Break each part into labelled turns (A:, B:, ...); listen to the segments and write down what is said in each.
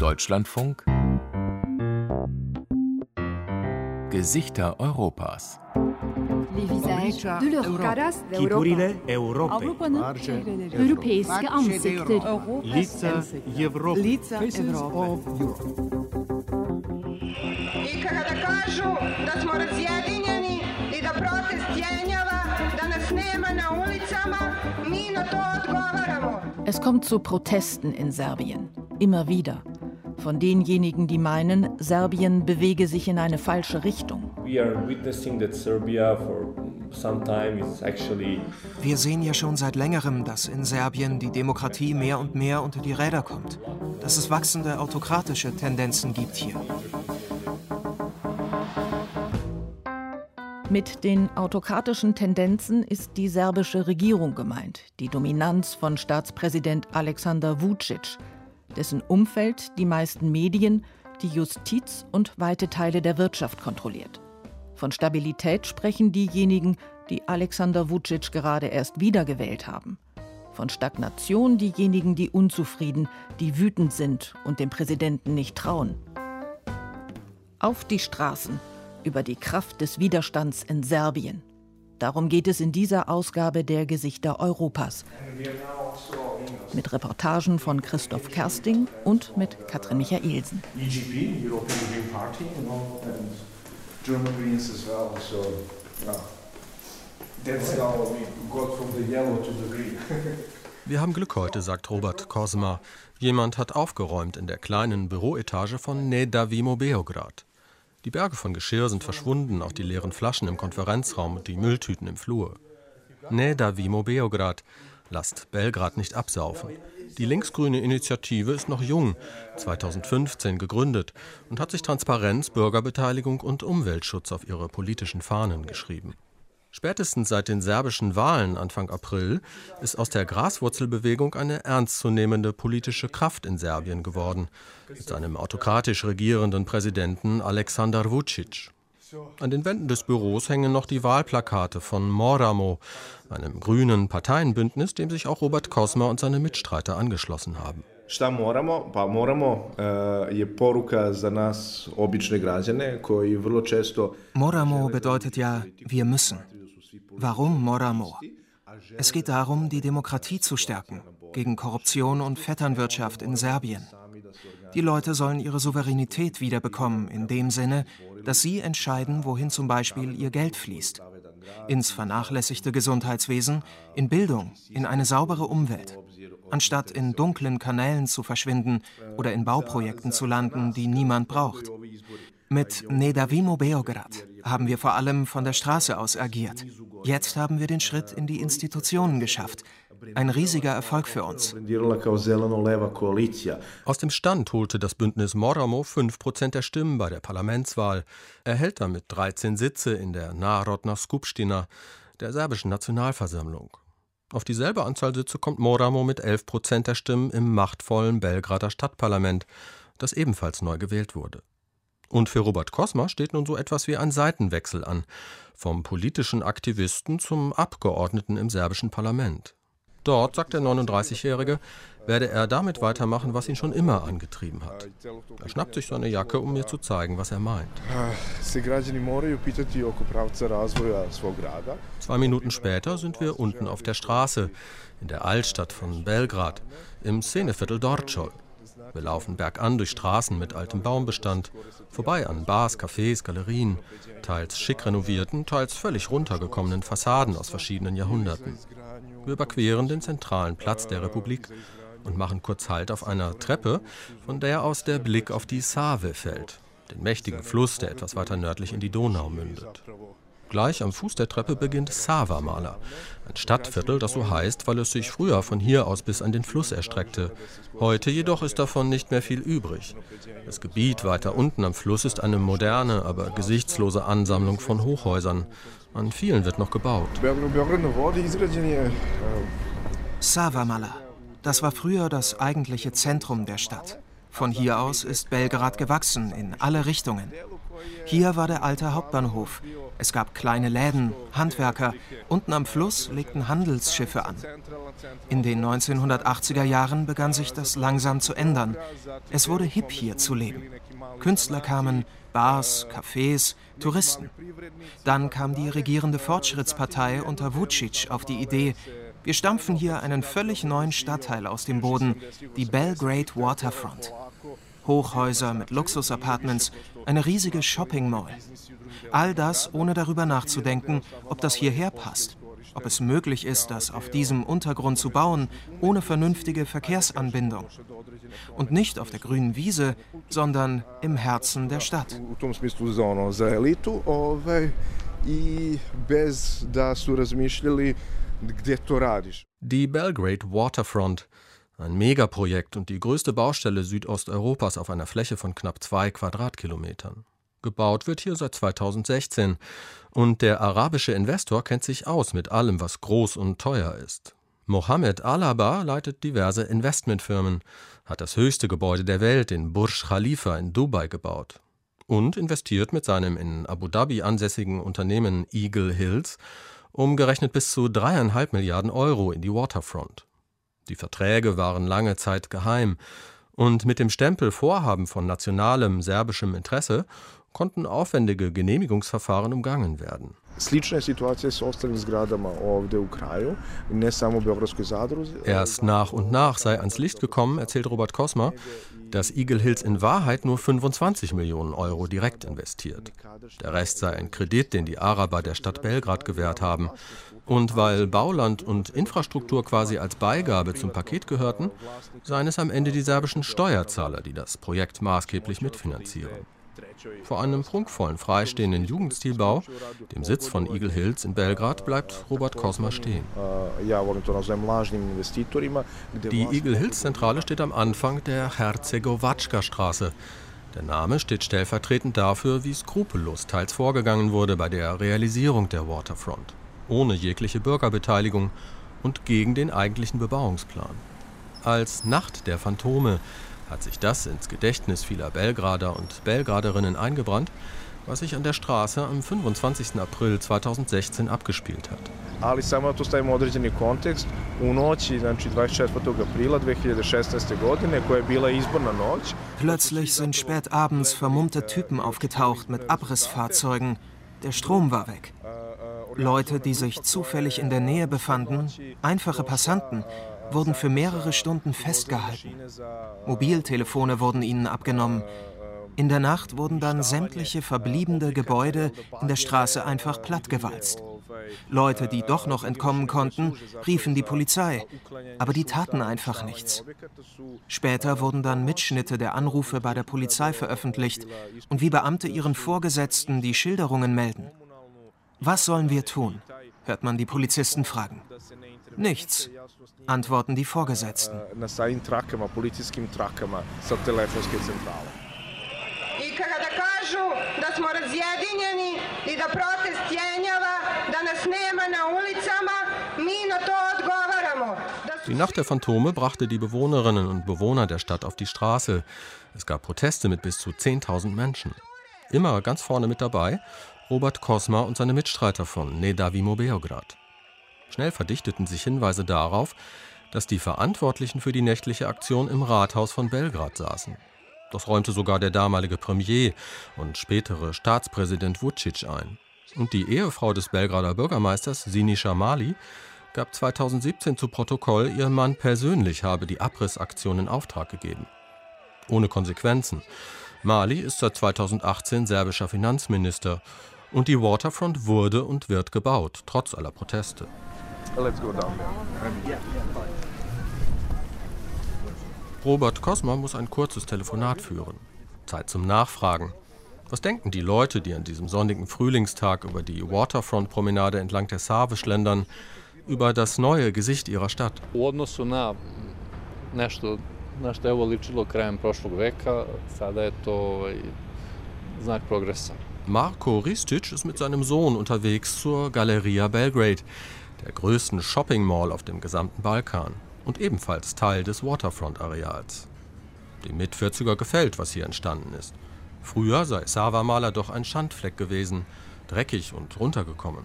A: Deutschlandfunk Gesichter Europas.
B: Kipurile Europy. Europejskie ansikter.
C: Lica Europy. Lica Europy.
D: I kada kažu da smo razjedinjeni i da protest jenjava, da nas nema na ulicama, mi na to odgovaramo.
E: Es kommt zu Protesten in Serbien. Immer wieder. Von denjenigen, die meinen, Serbien bewege sich in eine falsche Richtung.
F: We are witnessing that Serbia for some time is actually
G: Wir sehen ja schon seit längerem, dass in Serbien die Demokratie mehr und mehr unter die Räder kommt. Dass es wachsende autokratische Tendenzen gibt hier.
E: Mit den autokratischen Tendenzen ist die serbische Regierung gemeint, die Dominanz von Staatspräsident Alexander Vucic, dessen Umfeld die meisten Medien, die Justiz und weite Teile der Wirtschaft kontrolliert. Von Stabilität sprechen diejenigen, die Alexander Vucic gerade erst wiedergewählt haben. Von Stagnation diejenigen, die unzufrieden, die wütend sind und dem Präsidenten nicht trauen. Auf die Straßen über die Kraft des Widerstands in Serbien. Darum geht es in dieser Ausgabe der Gesichter Europas. Mit Reportagen von Christoph Kersting und mit Katrin Michaelsen.
H: EGP, European Green Party, you know, and German Greens as well. So, yeah. That's how we got from the yellow to the green.
I: Wir haben Glück heute, sagt Robert Kosma. Jemand hat aufgeräumt in der kleinen Büroetage von Nedavimo Beograd. Die Berge von Geschirr sind verschwunden, auch die leeren Flaschen im Konferenzraum und die Mülltüten im Flur. Nedavimo Beograd, lasst Belgrad nicht absaufen. Die linksgrüne Initiative ist noch jung, 2015 gegründet und hat sich Transparenz, Bürgerbeteiligung und Umweltschutz auf ihre politischen Fahnen geschrieben. Spätestens seit den serbischen Wahlen Anfang April ist aus der Graswurzelbewegung eine ernstzunehmende politische Kraft in Serbien geworden, mit seinem autokratisch regierenden Präsidenten Aleksandar Vucic. An den Wänden des Büros hängen noch die Wahlplakate von Moramo, einem grünen Parteienbündnis, dem sich auch Robert Kosma und seine Mitstreiter angeschlossen haben.
F: Šta moramo? Pa moramo je poruka za nas obične građane koji vrlo često
G: Moramo bedeutet ja, wir müssen. Warum Moramo? Es geht darum, die Demokratie zu stärken, gegen Korruption und Vetternwirtschaft in Serbien. Die Leute sollen ihre Souveränität wiederbekommen, in dem Sinne, dass sie entscheiden, wohin zum Beispiel ihr Geld fließt. Ins vernachlässigte Gesundheitswesen, in Bildung, in eine saubere Umwelt. Anstatt in dunklen Kanälen zu verschwinden oder in Bauprojekten zu landen, die niemand braucht. Mit Nedavimo Beograd haben wir vor allem von der Straße aus agiert. Jetzt haben wir den Schritt in die Institutionen geschafft. Ein riesiger Erfolg für uns.
I: Aus dem Stand holte das Bündnis Moramo 5% der Stimmen bei der Parlamentswahl, erhält damit 13 Sitze in der Narodna Skupština, der serbischen Nationalversammlung. Auf dieselbe Anzahl Sitze kommt Moramo mit 11% der Stimmen im machtvollen Belgrader Stadtparlament, das ebenfalls neu gewählt wurde. Und für Robert Kosma steht nun so etwas wie ein Seitenwechsel an, vom politischen Aktivisten zum Abgeordneten im serbischen Parlament. Dort, sagt der 39-Jährige, werde er damit weitermachen, was ihn schon immer angetrieben hat. Er schnappt sich seine Jacke, um mir zu zeigen, was er meint.
H: Grada.
I: Zwei Minuten später sind wir unten auf der Straße, in der Altstadt von Belgrad, im Szeneviertel Dorčol. Wir laufen bergan durch Straßen mit altem Baumbestand, vorbei an Bars, Cafés, Galerien, teils schick renovierten, teils völlig runtergekommenen Fassaden aus verschiedenen Jahrhunderten. Wir überqueren den zentralen Platz der Republik und machen kurz Halt auf einer Treppe, von der aus der Blick auf die Save fällt, den mächtigen Fluss, der etwas weiter nördlich in die Donau mündet. Gleich am Fuß der Treppe beginnt Savamala, ein Stadtviertel, das so heißt, weil es sich früher von hier aus bis an den Fluss erstreckte. Heute jedoch ist davon nicht mehr viel übrig. Das Gebiet weiter unten am Fluss ist eine moderne, aber gesichtslose Ansammlung von Hochhäusern. An vielen wird noch gebaut.
G: Savamala. Das war früher das eigentliche Zentrum der Stadt. Von hier aus ist Belgrad gewachsen in alle Richtungen. Hier war der alte Hauptbahnhof. Es gab kleine Läden, Handwerker. Unten am Fluss legten Handelsschiffe an. In den 1980er Jahren begann sich das langsam zu ändern. Es wurde hip hier zu leben. Künstler kamen, Bars, Cafés, Touristen. Dann kam die regierende Fortschrittspartei unter Vucic auf die Idee, wir stampfen hier einen völlig neuen Stadtteil aus dem Boden, die Belgrade Waterfront. Hochhäuser mit Luxusapartments, eine riesige Shopping Mall. All das ohne darüber nachzudenken, ob das hierher passt, ob es möglich ist, das auf diesem Untergrund zu bauen, ohne vernünftige Verkehrsanbindung. Und nicht auf der grünen Wiese, sondern im Herzen der Stadt.
I: Die Belgrade Waterfront, ein Megaprojekt und die größte Baustelle Südosteuropas auf einer Fläche von knapp zwei Quadratkilometern. Gebaut wird hier seit 2016 und der arabische Investor kennt sich aus mit allem, was groß und teuer ist. Mohammed Alaba leitet diverse Investmentfirmen, hat das höchste Gebäude der Welt, den Burj Khalifa in Dubai, gebaut und investiert mit seinem in Abu Dhabi ansässigen Unternehmen Eagle Hills umgerechnet bis zu dreieinhalb Milliarden Euro in die Waterfront. Die Verträge waren lange Zeit geheim, und mit dem Stempel Vorhaben von nationalem serbischem Interesse konnten aufwendige Genehmigungsverfahren umgangen werden. Erst nach und nach sei ans Licht gekommen, erzählt Robert Kosma, dass Eagle Hills in Wahrheit nur 25 Millionen Euro direkt investiert. Der Rest sei ein Kredit, den die Araber der Stadt Belgrad gewährt haben. Und weil Bauland und Infrastruktur quasi als Beigabe zum Paket gehörten, seien es am Ende die serbischen Steuerzahler, die das Projekt maßgeblich mitfinanzieren. Vor einem prunkvollen freistehenden Jugendstilbau, dem Sitz von Eagle Hills in Belgrad, bleibt Robert Kosma stehen. Die Eagle Hills Zentrale steht am Anfang der Herzegovatschka Straße. Der Name steht stellvertretend dafür, wie skrupellos teils vorgegangen wurde bei der Realisierung der Waterfront, ohne jegliche Bürgerbeteiligung und gegen den eigentlichen Bebauungsplan. Als Nacht der Phantome hat sich das ins Gedächtnis vieler Belgrader und Belgraderinnen eingebrannt, was sich an der Straße am 25. April 2016 abgespielt hat. Ali samo to stavimo određeni kontekst. U noći, znači 24. aprila 2016. godine, koja je bila izborna noć.
G: Plötzlich sind spät abends vermummte Typen aufgetaucht mit Abrissfahrzeugen. Der Strom war weg. Leute, die sich zufällig in der Nähe befanden, einfache Passanten, wurden für mehrere Stunden festgehalten. Mobiltelefone wurden ihnen abgenommen. In der Nacht wurden dann sämtliche verbliebene Gebäude in der Straße einfach plattgewalzt. Leute, die doch noch entkommen konnten, riefen die Polizei, aber die taten einfach nichts. Später wurden dann Mitschnitte der Anrufe bei der Polizei veröffentlicht und wie Beamte ihren Vorgesetzten die Schilderungen melden. Was sollen wir tun? hört man die Polizisten fragen. Nichts, antworten die Vorgesetzten.
I: Die Nacht der Phantome brachte die Bewohnerinnen und Bewohner der Stadt auf die Straße. Es gab Proteste mit bis zu 10.000 Menschen. Immer ganz vorne mit dabei Robert Kosma und seine Mitstreiter von Nedavimo Beograd. Schnell verdichteten sich Hinweise darauf, dass die Verantwortlichen für die nächtliche Aktion im Rathaus von Belgrad saßen. Das räumte sogar der damalige Premier und spätere Staatspräsident Vucic ein. Und die Ehefrau des Belgrader Bürgermeisters, Sinisha Mali, gab 2017 zu Protokoll, ihr Mann persönlich habe die Abrissaktion in Auftrag gegeben. Ohne Konsequenzen. Mali ist seit 2018 serbischer Finanzminister und die Waterfront wurde und wird gebaut, trotz aller Proteste. Robert Kosma muss ein kurzes Telefonat führen. Zeit zum Nachfragen. Was denken die Leute, die an diesem sonnigen Frühlingstag über die Waterfront-Promenade entlang der Save schlendern, über das neue Gesicht ihrer Stadt? Marko Ristic ist mit seinem Sohn unterwegs zur Galeria Belgrade, der größten Shopping Mall auf dem gesamten Balkan und ebenfalls Teil des Waterfront-Areals. Dem Mit-40er gefällt, was hier entstanden ist. Früher sei Savamala doch ein Schandfleck gewesen, dreckig und runtergekommen.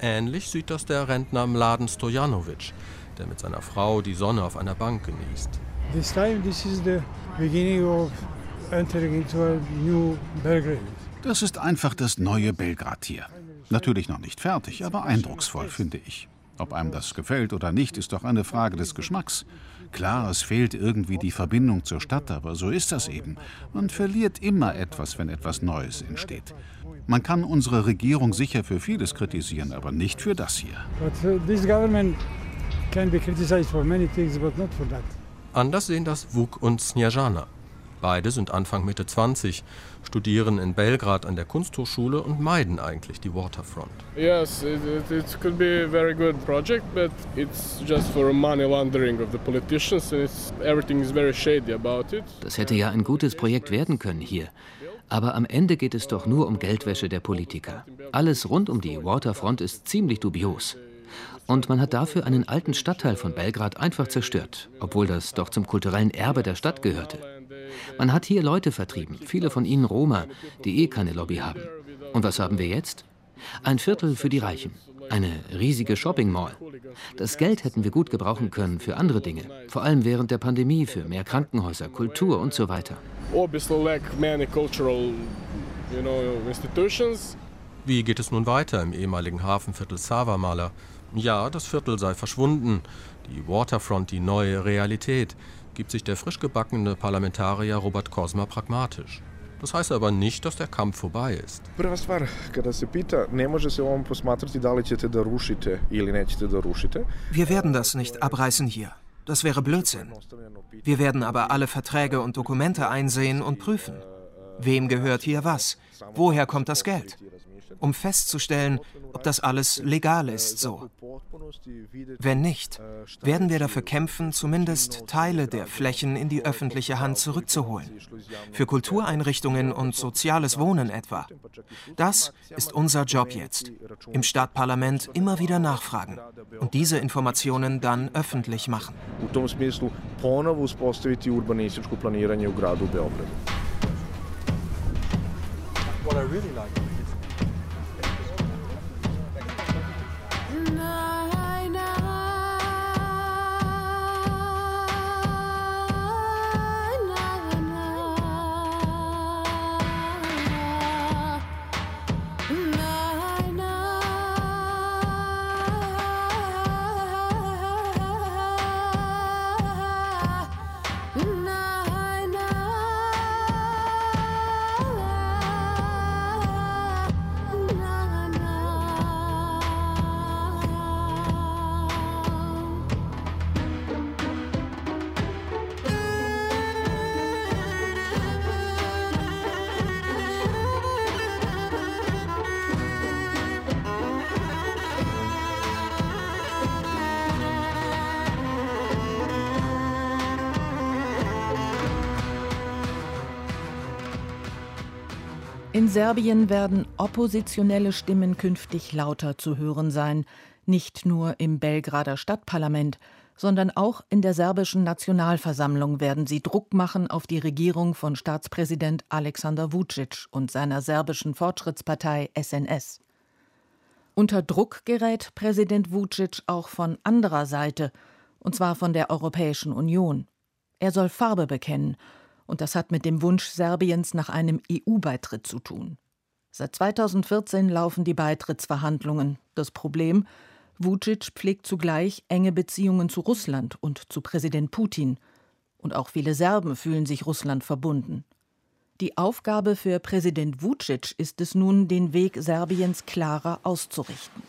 I: Ähnlich sieht das der Rentner Mladen Stojanovic, der mit seiner Frau die Sonne auf einer Bank genießt.
J: This time this is the beginning of entering into a new Belgrade.
K: Das ist einfach das neue Belgrad hier. Natürlich noch nicht fertig, aber eindrucksvoll, finde ich. Ob einem das gefällt oder nicht, ist doch eine Frage des Geschmacks. Klar, es fehlt irgendwie die Verbindung zur Stadt, aber so ist das eben. Man verliert immer etwas, wenn etwas Neues entsteht. Man kann unsere Regierung sicher für vieles kritisieren, aber nicht für das hier.
J: But uh, this government can be criticized for many things, but not for that.
I: Anders sehen das Vuk und Snjajana. Beide sind Anfang Mitte 20, studieren in Belgrad an der Kunsthochschule und meiden eigentlich die Waterfront.
L: Yes, it, it, could be a very good project, but it's just for money laundering of the politicians and it's, everything is very shady about it.
M: Das hätte ja ein gutes Projekt werden können hier. Aber am Ende geht es doch nur um Geldwäsche der Politiker. Alles rund um die Waterfront ist ziemlich dubios. Und man hat dafür einen alten Stadtteil von Belgrad einfach zerstört, obwohl das doch zum kulturellen Erbe der Stadt gehörte. Man hat hier Leute vertrieben, viele von ihnen Roma, die eh keine Lobby haben. Und was haben wir jetzt? Ein Viertel für die Reichen. Eine riesige Shopping Mall. Das Geld hätten wir gut gebrauchen können für andere Dinge, vor allem während der Pandemie für mehr Krankenhäuser, Kultur und so weiter.
I: Wie geht es nun weiter im ehemaligen Hafenviertel Savamala? Ja, das Viertel sei verschwunden, die Waterfront die neue Realität, gibt sich der frisch gebackene Parlamentarier Robert Kosma pragmatisch. Das heißt aber nicht, dass der Kampf vorbei ist.
G: Wir werden das nicht abreißen hier. Das wäre Blödsinn. Wir werden aber alle Verträge und Dokumente einsehen und prüfen. Wem gehört hier was? Woher kommt das Geld? Um festzustellen, ob das alles legal ist so. Wenn nicht, werden wir dafür kämpfen, zumindest Teile der Flächen in die öffentliche Hand zurückzuholen. Für Kultureinrichtungen und soziales Wohnen etwa. Das ist unser Job jetzt. Im Stadtparlament immer wieder nachfragen und diese Informationen dann öffentlich machen.
L: What I really like
E: Serbien werden oppositionelle Stimmen künftig lauter zu hören sein, nicht nur im Belgrader Stadtparlament, sondern auch in der serbischen Nationalversammlung werden sie Druck machen auf die Regierung von Staatspräsident Alexander Vucic und seiner serbischen Fortschrittspartei SNS. Unter Druck gerät Präsident Vucic auch von anderer Seite, und zwar von der Europäischen Union. Er soll Farbe bekennen und das hat mit dem Wunsch Serbiens nach einem EU-Beitritt zu tun. Seit 2014 laufen die Beitrittsverhandlungen. Das Problem, Vucic pflegt zugleich enge Beziehungen zu Russland und zu Präsident Putin. Und auch viele Serben fühlen sich Russland verbunden. Die Aufgabe für Präsident Vucic ist es nun, den Weg Serbiens klarer auszurichten.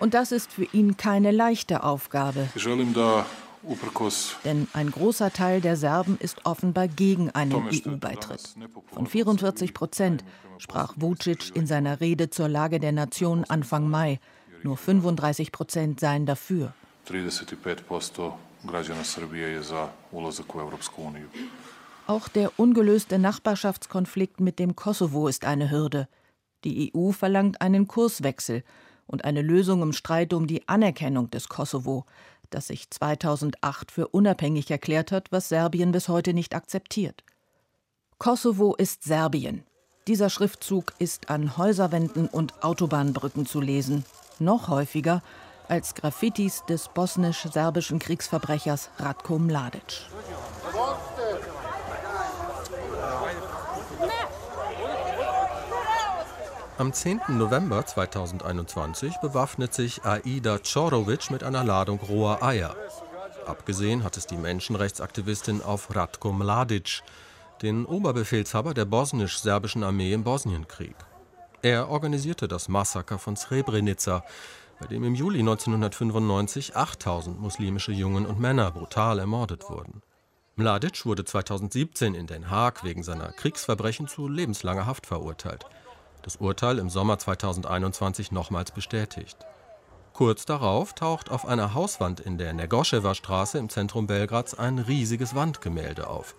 E: Und das ist für ihn keine leichte Aufgabe. Denn ein großer Teil der Serben ist offenbar gegen einen EU-Beitritt. Von 44 Prozent sprach Vucic in seiner Rede zur Lage der Nation Anfang Mai. Nur 35 Prozent seien dafür. Auch der ungelöste Nachbarschaftskonflikt mit dem Kosovo ist eine Hürde. Die EU verlangt einen Kurswechsel und eine Lösung im Streit um die Anerkennung des Kosovo. Das sich 2008 für unabhängig erklärt hat, was Serbien bis heute nicht akzeptiert. Kosovo ist Serbien. Dieser Schriftzug ist an Häuserwänden und Autobahnbrücken zu lesen, noch häufiger als Graffitis des bosnisch-serbischen Kriegsverbrechers Ratko Mladic.
I: Am 10. November 2021 bewaffnet sich Aida Czorovic mit einer Ladung roher Eier. Abgesehen hat es die Menschenrechtsaktivistin auf Ratko Mladic, den Oberbefehlshaber der bosnisch-serbischen Armee im Bosnienkrieg. Er organisierte das Massaker von Srebrenica, bei dem im Juli 1995 8000 muslimische Jungen und Männer brutal ermordet wurden. Mladic wurde 2017 in Den Haag wegen seiner Kriegsverbrechen zu lebenslanger Haft verurteilt das Urteil im Sommer 2021 nochmals bestätigt. Kurz darauf taucht auf einer Hauswand in der Negoschewa Straße im Zentrum Belgrads ein riesiges Wandgemälde auf.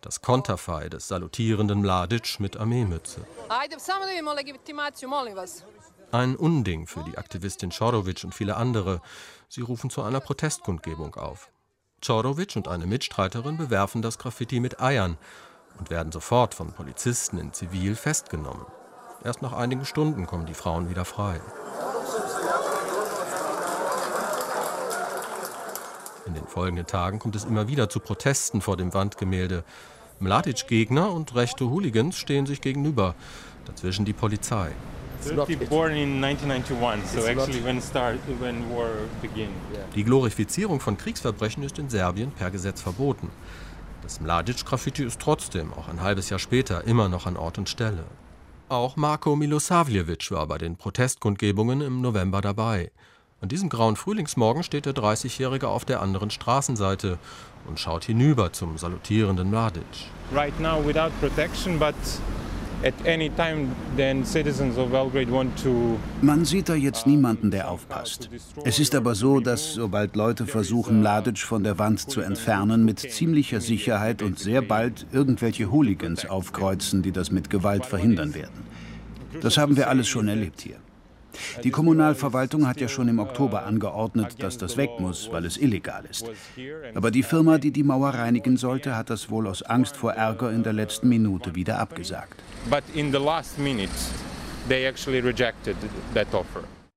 I: Das Konterfei des salutierenden Mladic mit Armeemütze. Ein Unding für die Aktivistin Czorovic und viele andere. Sie rufen zu einer Protestkundgebung auf. Czorovic und eine Mitstreiterin bewerfen das Graffiti mit Eiern und werden sofort von Polizisten in Zivil festgenommen. Erst nach einigen Stunden kommen die Frauen wieder frei. In den folgenden Tagen kommt es immer wieder zu Protesten vor dem Wandgemälde. Mladic-Gegner und rechte Hooligans stehen sich gegenüber. Dazwischen die Polizei. Die Glorifizierung von Kriegsverbrechen ist in Serbien per Gesetz verboten. Das Mladic-Graffiti ist trotzdem, auch ein halbes Jahr später, immer noch an Ort und Stelle. Auch Marko Milosavljevic war bei den Protestkundgebungen im November dabei. An diesem grauen Frühlingsmorgen steht der 30-Jährige auf der anderen Straßenseite und schaut hinüber zum salutierenden Mladic. Right now without protection, but
K: man sieht da jetzt niemanden, der aufpasst. Es ist aber so, dass sobald Leute versuchen, Mladic von der Wand zu entfernen, mit ziemlicher Sicherheit und sehr bald irgendwelche Hooligans aufkreuzen, die das mit Gewalt verhindern werden. Das haben wir alles schon erlebt hier. Die Kommunalverwaltung hat ja schon im Oktober angeordnet, dass das weg muss, weil es illegal ist. Aber die Firma, die die Mauer reinigen sollte, hat das wohl aus Angst vor Ärger in der letzten Minute wieder abgesagt.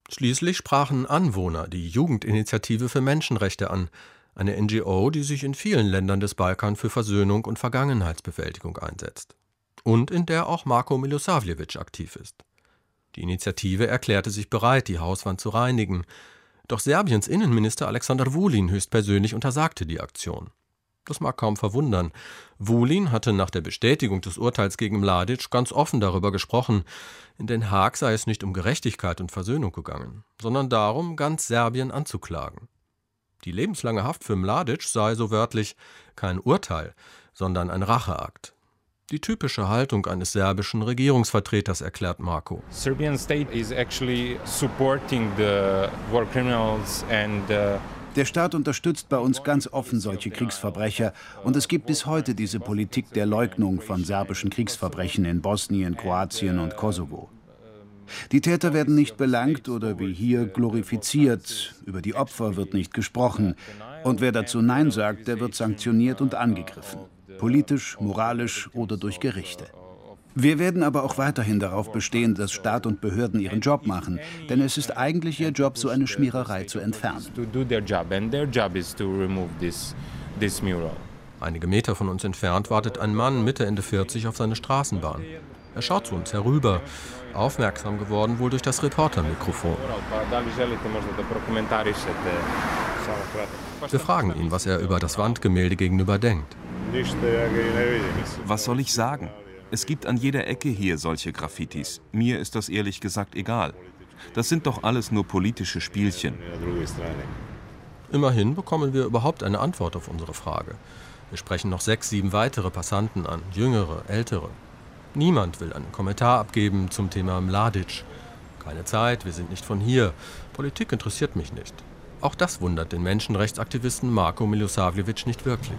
I: Schließlich sprachen Anwohner die Jugendinitiative für Menschenrechte an, eine NGO, die sich in vielen Ländern des Balkan für Versöhnung und Vergangenheitsbewältigung einsetzt. Und in der auch Marko Milosavljevic aktiv ist. Die Initiative erklärte sich bereit, die Hauswand zu reinigen. Doch Serbiens Innenminister Alexander Vulin höchstpersönlich untersagte die Aktion. Das mag kaum verwundern. Vulin hatte nach der Bestätigung des Urteils gegen Mladic ganz offen darüber gesprochen. In Den Haag sei es nicht um Gerechtigkeit und Versöhnung gegangen, sondern darum, ganz Serbien anzuklagen. Die lebenslange Haft für Mladic sei, so wörtlich, kein Urteil, sondern ein Racheakt. Die typische Haltung eines serbischen Regierungsvertreters, erklärt Marco. Serbian state is actually supporting the
K: war criminals and uh der Staat unterstützt bei uns ganz offen solche Kriegsverbrecher und es gibt bis heute diese Politik der Leugnung von serbischen Kriegsverbrechen in Bosnien, Kroatien und Kosovo. Die Täter werden nicht belangt oder wie hier glorifiziert, über die Opfer wird nicht gesprochen und wer dazu Nein sagt, der wird sanktioniert und angegriffen politisch, moralisch oder durch Gerichte. Wir werden aber auch weiterhin darauf bestehen, dass Staat und Behörden ihren Job machen, denn es ist eigentlich ihr Job, so eine Schmiererei zu entfernen.
I: Einige Meter von uns entfernt wartet ein Mann Mitte Ende 40 auf seine Straßenbahn. Er schaut zu uns herüber, aufmerksam geworden wohl durch das Reportermikrofon. Wir fragen ihn, was er über das Wandgemälde gegenüber denkt.
N: Was soll ich sagen? Es gibt an jeder Ecke hier solche Graffitis. Mir ist das ehrlich gesagt egal. Das sind doch alles nur politische Spielchen.
I: Immerhin bekommen wir überhaupt eine Antwort auf unsere Frage. Wir sprechen noch sechs, sieben weitere Passanten an, jüngere, ältere. Niemand will einen Kommentar abgeben zum Thema Mladic. Keine Zeit, wir sind nicht von hier. Politik interessiert mich nicht. Auch das wundert den Menschenrechtsaktivisten Marko Milosavljevic nicht wirklich.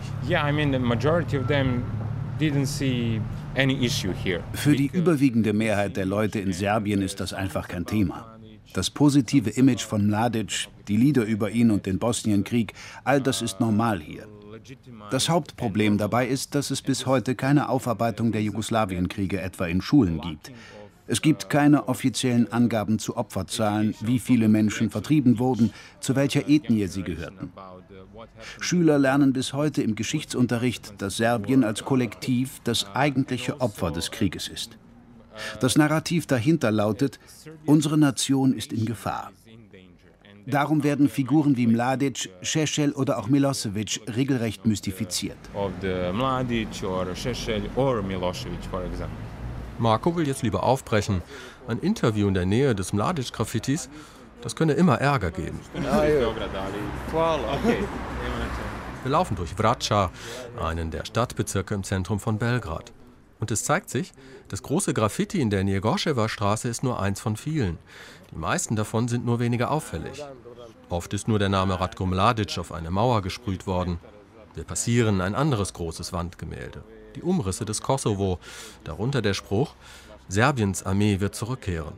K: Für die überwiegende Mehrheit der Leute in Serbien ist das einfach kein Thema. Das positive Image von Mladic, die Lieder über ihn und den Bosnienkrieg, all das ist normal hier. Das Hauptproblem dabei ist, dass es bis heute keine Aufarbeitung der Jugoslawienkriege etwa in Schulen gibt. Es gibt keine offiziellen Angaben zu Opferzahlen, wie viele Menschen vertrieben wurden, zu welcher Ethnie sie gehörten. Schüler lernen bis heute im Geschichtsunterricht, dass Serbien als Kollektiv das eigentliche Opfer des Krieges ist. Das Narrativ dahinter lautet, unsere Nation ist in Gefahr. Darum werden Figuren wie Mladic, Šešelj oder auch Milosevic regelrecht mystifiziert.
I: Marco will jetzt lieber aufbrechen. Ein Interview in der Nähe des Mladic-Graffitis, das könne immer Ärger geben. Wir laufen durch Vraca, einen der Stadtbezirke im Zentrum von Belgrad. Und es zeigt sich, das große Graffiti in der Njegoschewa Straße ist nur eins von vielen. Die meisten davon sind nur weniger auffällig. Oft ist nur der Name Ratko Mladic auf eine Mauer gesprüht worden. Wir passieren ein anderes großes Wandgemälde. Die Umrisse des Kosovo, darunter der Spruch, Serbiens Armee wird zurückkehren.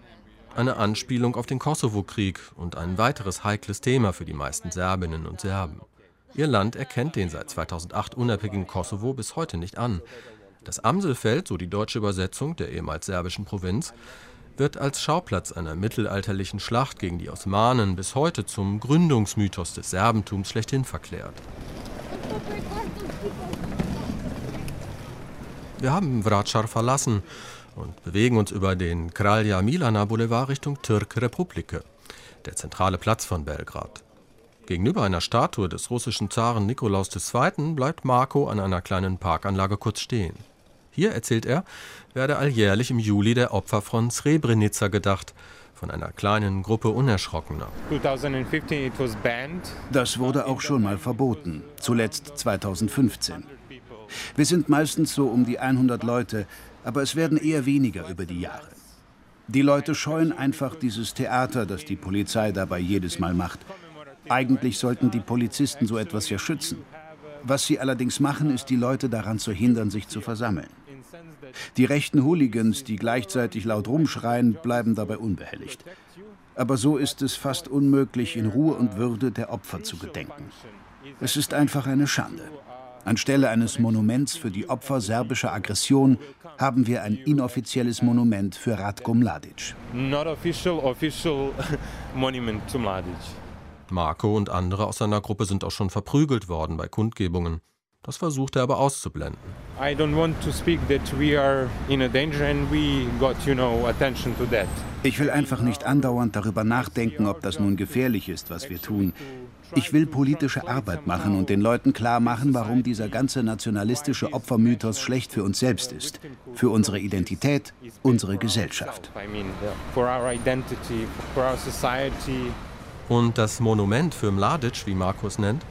I: Eine Anspielung auf den Kosovo-Krieg und ein weiteres heikles Thema für die meisten Serbinnen und Serben. Ihr Land erkennt den seit 2008 unabhängigen Kosovo bis heute nicht an. Das Amselfeld, so die deutsche Übersetzung der ehemals serbischen Provinz, wird als Schauplatz einer mittelalterlichen Schlacht gegen die Osmanen bis heute zum Gründungsmythos des Serbentums schlechthin verklärt. Wir haben Vracar verlassen und bewegen uns über den Kralja Milana Boulevard Richtung Türk Republike, der zentrale Platz von Belgrad. Gegenüber einer Statue des russischen Zaren Nikolaus II. bleibt Marco an einer kleinen Parkanlage kurz stehen. Hier, erzählt er, werde alljährlich im Juli der Opfer von Srebrenica gedacht, von einer kleinen Gruppe Unerschrockener.
K: Das wurde auch schon mal verboten, zuletzt 2015. Wir sind meistens so um die 100 Leute, aber es werden eher weniger über die Jahre. Die Leute scheuen einfach dieses Theater, das die Polizei dabei jedes Mal macht. Eigentlich sollten die Polizisten so etwas ja schützen. Was sie allerdings machen, ist, die Leute daran zu hindern, sich zu versammeln. Die rechten Hooligans, die gleichzeitig laut rumschreien, bleiben dabei unbehelligt. Aber so ist es fast unmöglich, in Ruhe und Würde der Opfer zu gedenken. Es ist einfach eine Schande. Anstelle eines Monuments für die Opfer serbischer Aggression haben wir ein inoffizielles Monument für Ratko Mladic.
I: Marco und andere aus seiner Gruppe sind auch schon verprügelt worden bei Kundgebungen. Das versucht er aber auszublenden.
K: Ich will einfach nicht andauernd darüber nachdenken, ob das nun gefährlich ist, was wir tun. Ich will politische Arbeit machen und den Leuten klar machen, warum dieser ganze nationalistische Opfermythos schlecht für uns selbst ist, für unsere Identität, unsere Gesellschaft.
I: Und das Monument für Mladic, wie Markus nennt,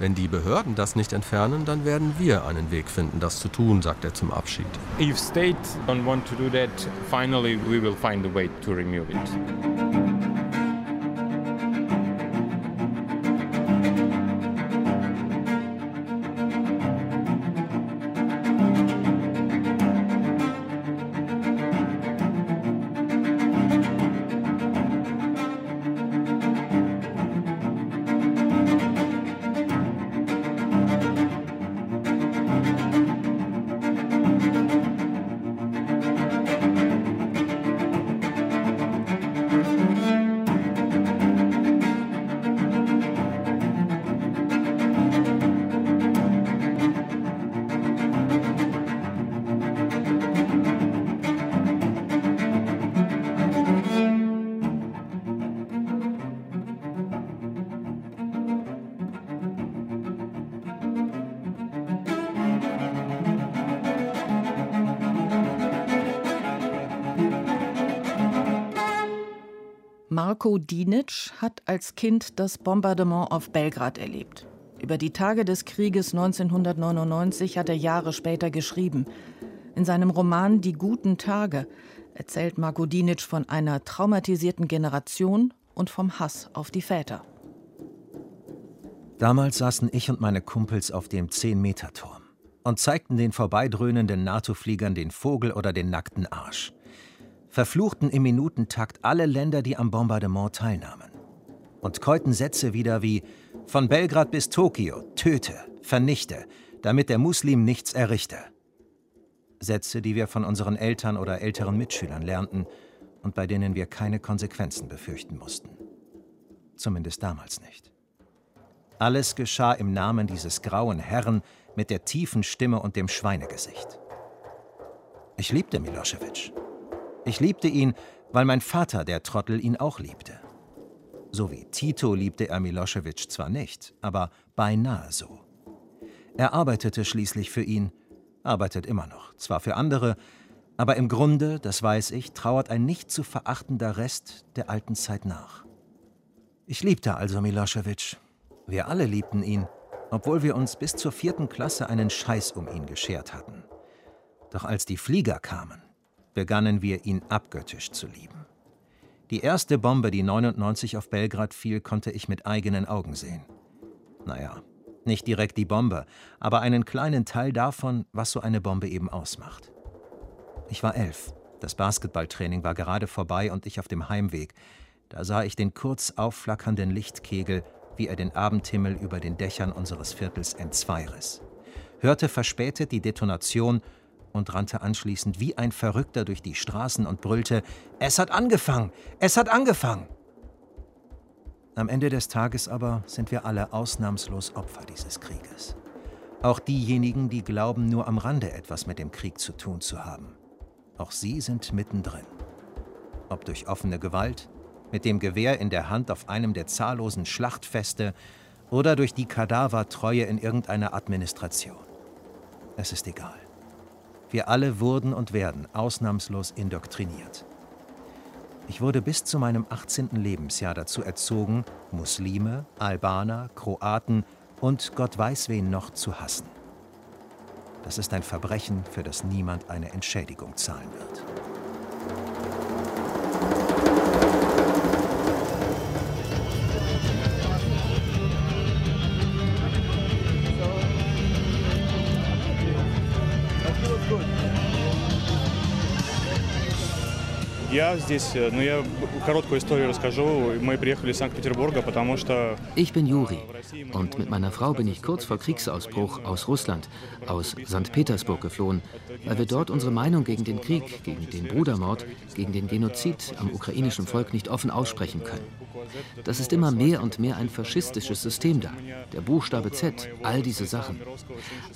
I: wenn die Behörden das nicht entfernen, dann werden wir einen Weg finden, das zu tun, sagt er zum Abschied. If state don't want to do that, finally we will find a way to remove it.
E: Marko Dinic hat als Kind das Bombardement auf Belgrad erlebt. Über die Tage des Krieges 1999 hat er Jahre später geschrieben. In seinem Roman Die guten Tage erzählt Marko Dinic von einer traumatisierten Generation und vom Hass auf die Väter.
O: Damals saßen ich und meine Kumpels auf dem 10-Meter-Turm und zeigten den vorbeidröhnenden NATO-Fliegern den Vogel oder den nackten Arsch. Verfluchten im Minutentakt alle Länder, die am Bombardement teilnahmen. Und keuten Sätze wieder wie von Belgrad bis Tokio, töte, vernichte, damit der Muslim nichts errichte. Sätze, die wir von unseren Eltern oder älteren Mitschülern lernten und bei denen wir keine Konsequenzen befürchten mussten. Zumindest damals nicht. Alles geschah im Namen dieses grauen Herrn mit der tiefen Stimme und dem Schweinegesicht. Ich liebte Milosevic. Ich liebte ihn, weil mein Vater, der Trottel, ihn auch liebte. So wie Tito liebte er Milosevic zwar nicht, aber beinahe so. Er arbeitete schließlich für ihn, arbeitet immer noch, zwar für andere, aber im Grunde, das weiß ich, trauert ein nicht zu verachtender Rest der alten Zeit nach. Ich liebte also Milosevic. Wir alle liebten ihn, obwohl wir uns bis zur vierten Klasse einen Scheiß um ihn geschert hatten. Doch als die Flieger kamen, begannen wir ihn abgöttisch zu lieben. Die erste Bombe, die 99 auf Belgrad fiel, konnte ich mit eigenen Augen sehen. Naja, nicht direkt die Bombe, aber einen kleinen Teil davon, was so eine Bombe eben ausmacht. Ich war elf. Das Basketballtraining war gerade vorbei und ich auf dem Heimweg. Da sah ich den kurz aufflackernden Lichtkegel, wie er den Abendhimmel über den Dächern unseres Viertels entzweiriss. Hörte verspätet die Detonation und rannte anschließend wie ein Verrückter durch die Straßen und brüllte: Es hat angefangen! Es hat angefangen! Am Ende des Tages aber sind wir alle ausnahmslos Opfer dieses Krieges. Auch diejenigen, die glauben, nur am Rande etwas mit dem Krieg zu tun zu haben. Auch sie sind mittendrin. Ob durch offene Gewalt, mit dem Gewehr in der Hand auf einem der zahllosen Schlachtfeste oder durch die Kadavertreue in irgendeiner Administration. Es ist egal. Wir alle wurden und werden ausnahmslos indoktriniert. Ich wurde bis zu meinem 18. Lebensjahr dazu erzogen, Muslime, Albaner, Kroaten und Gott weiß wen noch zu hassen. Das ist ein Verbrechen, für das niemand eine Entschädigung zahlen wird.
M: Ich bin Juri und mit meiner Frau bin ich kurz vor Kriegsausbruch aus Russland, aus St. Petersburg geflohen, weil wir dort unsere Meinung gegen den Krieg, gegen den Brudermord, gegen den Genozid am ukrainischen Volk nicht offen aussprechen können. Das ist immer mehr und mehr ein faschistisches System da. Der Buchstabe Z, all diese Sachen.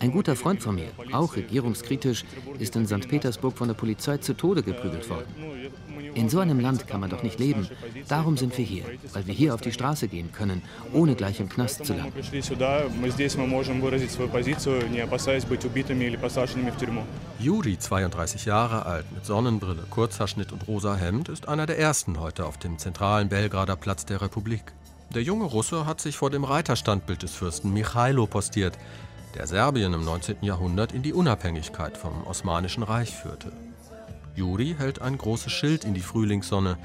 M: Ein guter Freund von mir, auch regierungskritisch, ist in St. Petersburg von der Polizei zu Tode geprügelt worden. In so einem Land kann man doch nicht leben. Darum sind wir hier, weil wir hier auf die Straße gehen können, ohne gleich im Knast zu landen.
I: Juri, 32 Jahre alt, mit Sonnenbrille, Kurzhaarschnitt und rosa Hemd, ist einer der ersten heute auf dem zentralen Belgrader Platz der Republik. Der junge Russe hat sich vor dem Reiterstandbild des Fürsten Michailo postiert, der Serbien im 19. Jahrhundert in die Unabhängigkeit vom Osmanischen Reich führte. Juri hält ein großes Schild in die Frühlingssonne.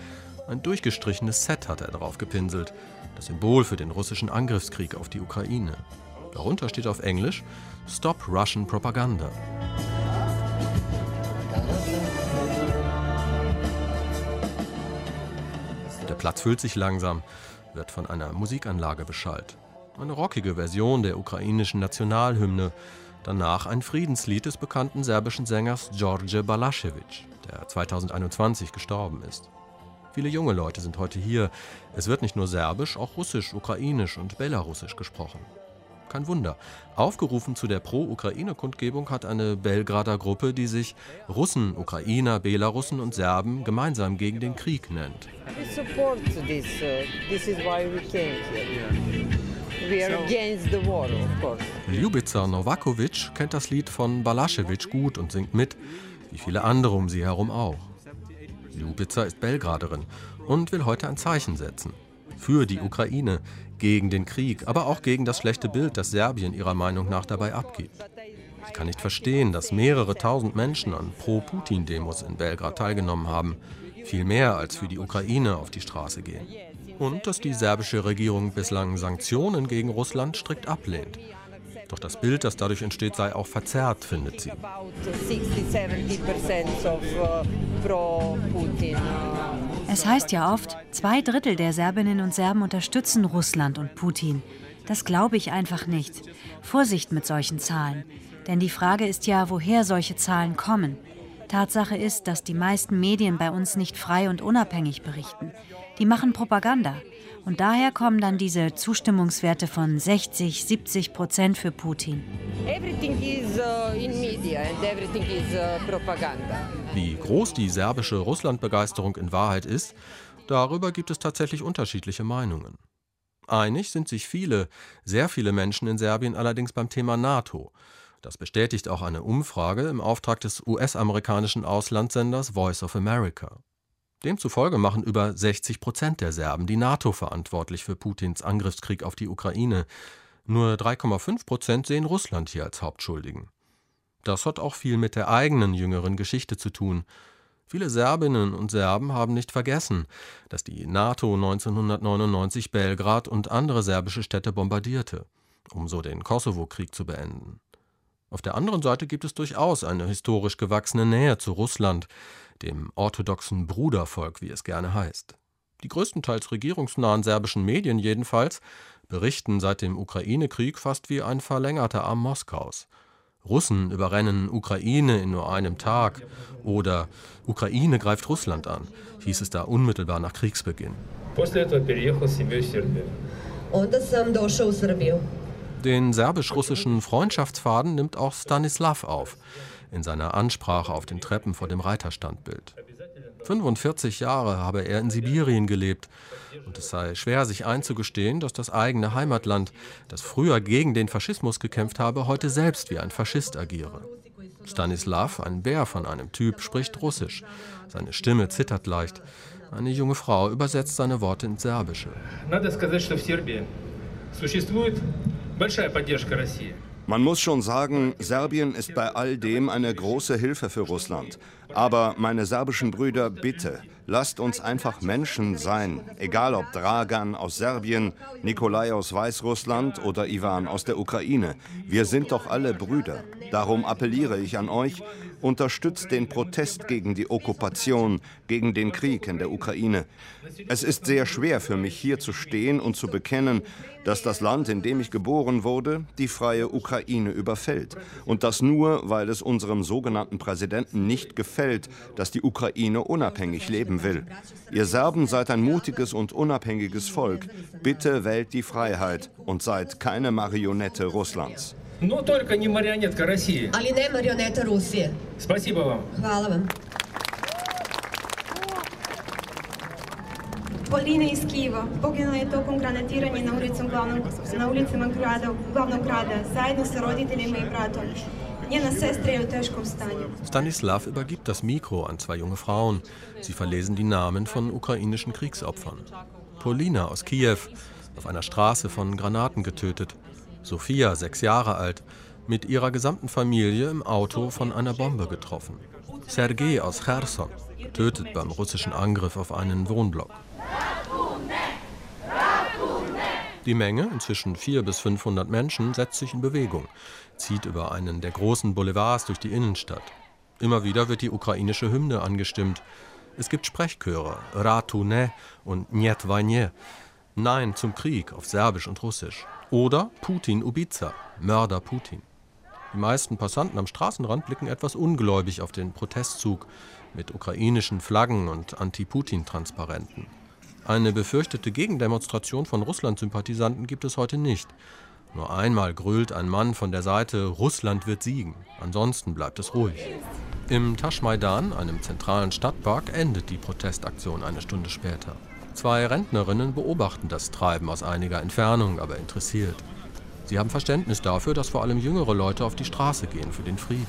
I: Ein durchgestrichenes Set hat er drauf gepinselt. Das Symbol für den russischen Angriffskrieg auf die Ukraine. Darunter steht auf Englisch Stop Russian Propaganda. Der Platz füllt sich langsam, wird von einer Musikanlage beschallt. Eine rockige Version der ukrainischen Nationalhymne. Danach ein Friedenslied des bekannten serbischen Sängers George Balaschewitsch der 2021 gestorben ist. Viele junge Leute sind heute hier. Es wird nicht nur Serbisch, auch Russisch, Ukrainisch und Belarusisch gesprochen. Kein Wunder. Aufgerufen zu der Pro-Ukraine-Kundgebung hat eine Belgrader Gruppe, die sich Russen, Ukrainer, Belarussen und Serben gemeinsam gegen den Krieg nennt. Ljubica Novakovic kennt das Lied von Balaschewitsch gut und singt mit wie viele andere um sie herum auch. Ljubica ist Belgraderin und will heute ein Zeichen setzen. Für die Ukraine, gegen den Krieg, aber auch gegen das schlechte Bild, das Serbien ihrer Meinung nach dabei abgibt. Sie kann nicht verstehen, dass mehrere tausend Menschen an Pro-Putin-Demos in Belgrad teilgenommen haben, viel mehr als für die Ukraine auf die Straße gehen. Und dass die serbische Regierung bislang Sanktionen gegen Russland strikt ablehnt. Doch das Bild, das dadurch entsteht, sei auch verzerrt, findet sie.
P: Es heißt ja oft, zwei Drittel der Serbinnen und Serben unterstützen Russland und Putin. Das glaube ich einfach nicht. Vorsicht mit solchen Zahlen. Denn die Frage ist ja, woher solche Zahlen kommen. Tatsache ist, dass die meisten Medien bei uns nicht frei und unabhängig berichten. Die machen Propaganda. Und daher kommen dann diese Zustimmungswerte von 60, 70 Prozent für Putin. Uh,
I: uh, Wie groß die serbische Russlandbegeisterung in Wahrheit ist, darüber gibt es tatsächlich unterschiedliche Meinungen. Einig sind sich viele, sehr viele Menschen in Serbien allerdings beim Thema NATO. Das bestätigt auch eine Umfrage im Auftrag des US-amerikanischen Auslandssenders Voice of America. Demzufolge machen über 60 Prozent der Serben die NATO verantwortlich für Putins Angriffskrieg auf die Ukraine. Nur 3,5 Prozent sehen Russland hier als Hauptschuldigen. Das hat auch viel mit der eigenen jüngeren Geschichte zu tun. Viele Serbinnen und Serben haben nicht vergessen, dass die NATO 1999 Belgrad und andere serbische Städte bombardierte, um so den Kosovo-Krieg zu beenden. Auf der anderen Seite gibt es durchaus eine historisch gewachsene Nähe zu Russland, dem orthodoxen Brudervolk, wie es gerne heißt. Die größtenteils regierungsnahen serbischen Medien jedenfalls berichten seit dem Ukraine-Krieg fast wie ein verlängerter Arm Moskaus. Russen überrennen Ukraine in nur einem Tag oder Ukraine greift Russland an, hieß es da unmittelbar nach Kriegsbeginn. Den serbisch-russischen Freundschaftsfaden nimmt auch Stanislav auf in seiner Ansprache auf den Treppen vor dem Reiterstandbild. 45 Jahre habe er in Sibirien gelebt und es sei schwer, sich einzugestehen, dass das eigene Heimatland, das früher gegen den Faschismus gekämpft habe, heute selbst wie ein Faschist agiere. Stanislav, ein Bär von einem Typ, spricht Russisch. Seine Stimme zittert leicht. Eine junge Frau übersetzt seine Worte ins Serbische. Надо сказать, что в Сербии
Q: существует большая поддержка России. Man muss schon sagen, Serbien ist bei all dem eine große Hilfe für Russland. Aber meine serbischen Brüder, bitte, lasst uns einfach Menschen sein. Egal ob Dragan aus Serbien, Nikolai aus Weißrussland oder Ivan aus der Ukraine. Wir sind doch alle Brüder. Darum appelliere ich an euch, unterstützt den Protest gegen die Okkupation, gegen den Krieg in der Ukraine. Es ist sehr schwer für mich hier zu stehen und zu bekennen, dass das Land, in dem ich geboren wurde, die freie Ukraine überfällt. Und das nur, weil es unserem sogenannten Präsidenten nicht gefällt, dass die Ukraine unabhängig leben will. Ihr Serben seid ein mutiges und unabhängiges Volk. Bitte wählt die Freiheit und seid keine Marionette Russlands. Но только не марионетка России. Ali ne marioneta Rusije. Спасибо вам. Hvala vam. Polina iz Kijeva poginula je tokom granatiranja na, ulicom glavnog, na ulicama grada, glavnog grada zajedno sa roditeljima i bratom. Njena sestra je u teškom stanju. Stanislav übergibt das Mikro an zwei junge Frauen. Sie verlesen die Namen von ukrainischen Kriegsopfern. Polina aus Kiew, auf einer Straße von Granaten getötet. Sophia, sechs Jahre alt, mit ihrer gesamten Familie im Auto von einer Bombe getroffen. Sergei aus Cherson, getötet beim russischen Angriff auf einen Wohnblock. Die Menge, inzwischen 400 bis 500 Menschen, setzt sich in Bewegung, zieht über einen der großen Boulevards durch die Innenstadt. Immer wieder wird die ukrainische Hymne angestimmt. Es gibt Sprechchöre, Ratune und Vajne, Nein zum Krieg auf Serbisch und Russisch. Oder Putin Ubiza, Mörder Putin. Die meisten Passanten am Straßenrand blicken etwas ungläubig auf den Protestzug mit ukrainischen Flaggen und Anti-Putin-Transparenten. Eine befürchtete Gegendemonstration von Russland-Sympathisanten gibt es heute nicht. Nur einmal grölt ein Mann von der Seite, Russland wird siegen. Ansonsten bleibt es ruhig. Im Taschmaidan, einem zentralen Stadtpark, endet die Protestaktion eine Stunde später. Zwei Rentnerinnen beobachten das Treiben aus einiger Entfernung, aber interessiert. Sie haben Verständnis dafür, dass vor allem jüngere Leute auf die Straße gehen für den Frieden.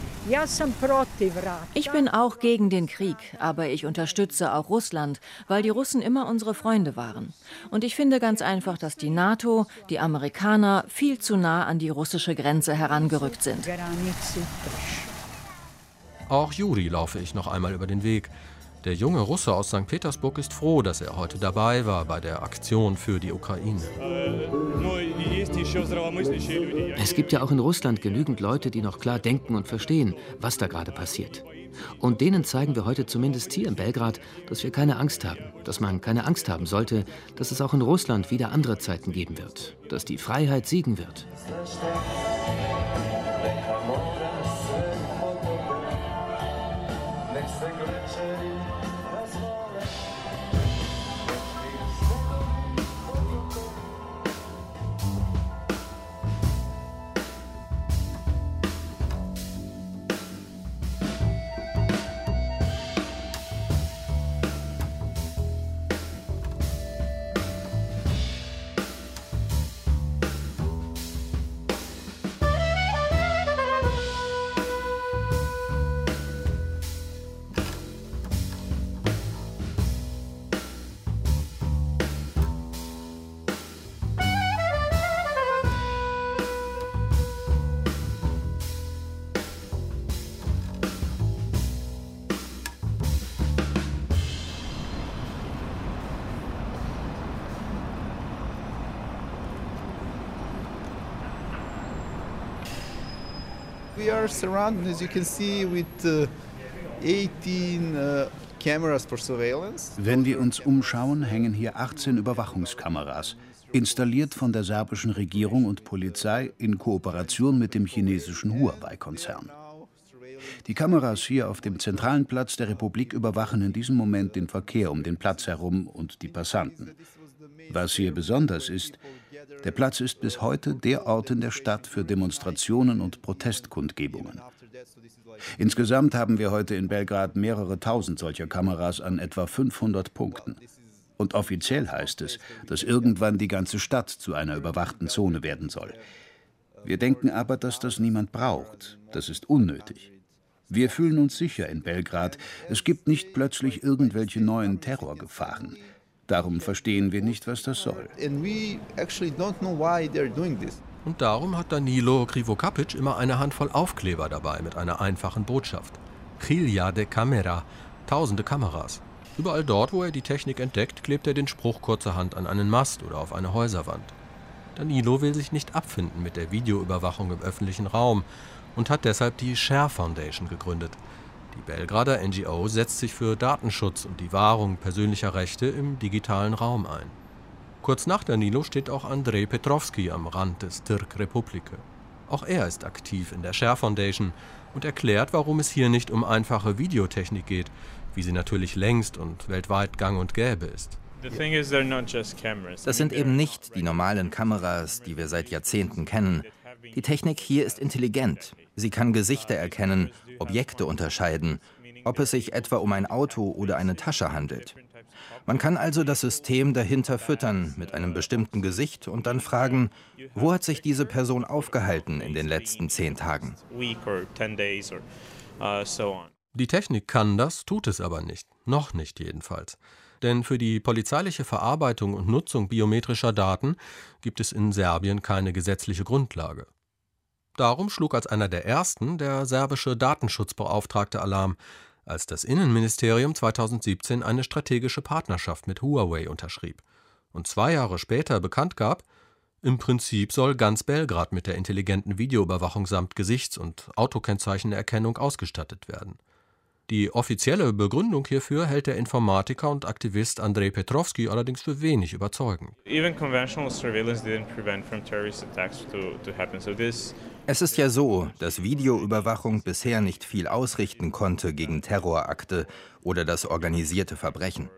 E: Ich bin auch gegen den Krieg, aber ich unterstütze auch Russland, weil die Russen immer unsere Freunde waren. Und ich finde ganz einfach, dass die NATO, die Amerikaner viel zu nah an die russische Grenze herangerückt sind.
I: Auch Juri laufe ich noch einmal über den Weg. Der junge Russe aus St. Petersburg ist froh, dass er heute dabei war bei der Aktion für die Ukraine.
M: Es gibt ja auch in Russland genügend Leute, die noch klar denken und verstehen, was da gerade passiert. Und denen zeigen wir heute zumindest hier in Belgrad, dass wir keine Angst haben, dass man keine Angst haben sollte, dass es auch in Russland wieder andere Zeiten geben wird, dass die Freiheit siegen wird.
R: We are surrounded, as you can see, with uh, 18 uh, cameras surveillance.
K: Wenn wir uns umschauen, hängen hier 18 Überwachungskameras, installiert von der serbischen Regierung und Polizei in Kooperation mit dem chinesischen Huawei-Konzern. Die Kameras hier auf dem zentralen Platz der Republik überwachen in diesem Moment den Verkehr um den Platz herum und die Passanten. Was hier besonders ist, der Platz ist bis heute der Ort in der Stadt für Demonstrationen und Protestkundgebungen. Insgesamt haben wir heute in Belgrad mehrere tausend solcher Kameras an etwa 500 Punkten. Und offiziell heißt es, dass irgendwann die ganze Stadt zu einer überwachten Zone werden soll. Wir denken aber, dass das niemand braucht. Das ist unnötig. Wir fühlen uns sicher in Belgrad. Es gibt nicht plötzlich irgendwelche neuen Terrorgefahren. Darum verstehen wir nicht, was das soll.
I: Und darum hat Danilo Krivokapic immer eine Handvoll Aufkleber dabei mit einer einfachen Botschaft. Chilja de Camera, tausende Kameras. Überall dort, wo er die Technik entdeckt, klebt er den Spruch kurzerhand an einen Mast oder auf eine Häuserwand. Danilo will sich nicht abfinden mit der Videoüberwachung im öffentlichen Raum und hat deshalb die Share Foundation gegründet. Die Belgrader NGO setzt sich für Datenschutz und die Wahrung persönlicher Rechte im digitalen Raum ein. Kurz nach Danilo steht auch Andrei Petrovski am Rand des Türk Republike. Auch er ist aktiv in der Share Foundation und erklärt, warum es hier nicht um einfache Videotechnik geht, wie sie natürlich längst und weltweit gang und gäbe ist.
S: Das sind eben nicht die normalen Kameras, die wir seit Jahrzehnten kennen. Die Technik hier ist intelligent. Sie kann Gesichter erkennen, Objekte unterscheiden, ob es sich etwa um ein Auto oder eine Tasche handelt. Man kann also das System dahinter füttern mit einem bestimmten Gesicht und dann fragen, wo hat sich diese Person aufgehalten in den letzten zehn Tagen?
I: Die Technik kann das, tut es aber nicht. Noch nicht jedenfalls. Denn für die polizeiliche Verarbeitung und Nutzung biometrischer Daten gibt es in Serbien keine gesetzliche Grundlage. Darum schlug als einer der ersten der serbische Datenschutzbeauftragte Alarm, als das Innenministerium 2017 eine strategische Partnerschaft mit Huawei unterschrieb und zwei Jahre später bekannt gab, im Prinzip soll ganz Belgrad mit der intelligenten Videoüberwachung samt Gesichts- und Autokennzeichenerkennung ausgestattet werden. Die offizielle Begründung hierfür hält der Informatiker und Aktivist Andrei Petrovski allerdings für wenig überzeugend.
S: Es ist ja so, dass Videoüberwachung bisher nicht viel ausrichten konnte gegen Terrorakte oder das organisierte Verbrechen.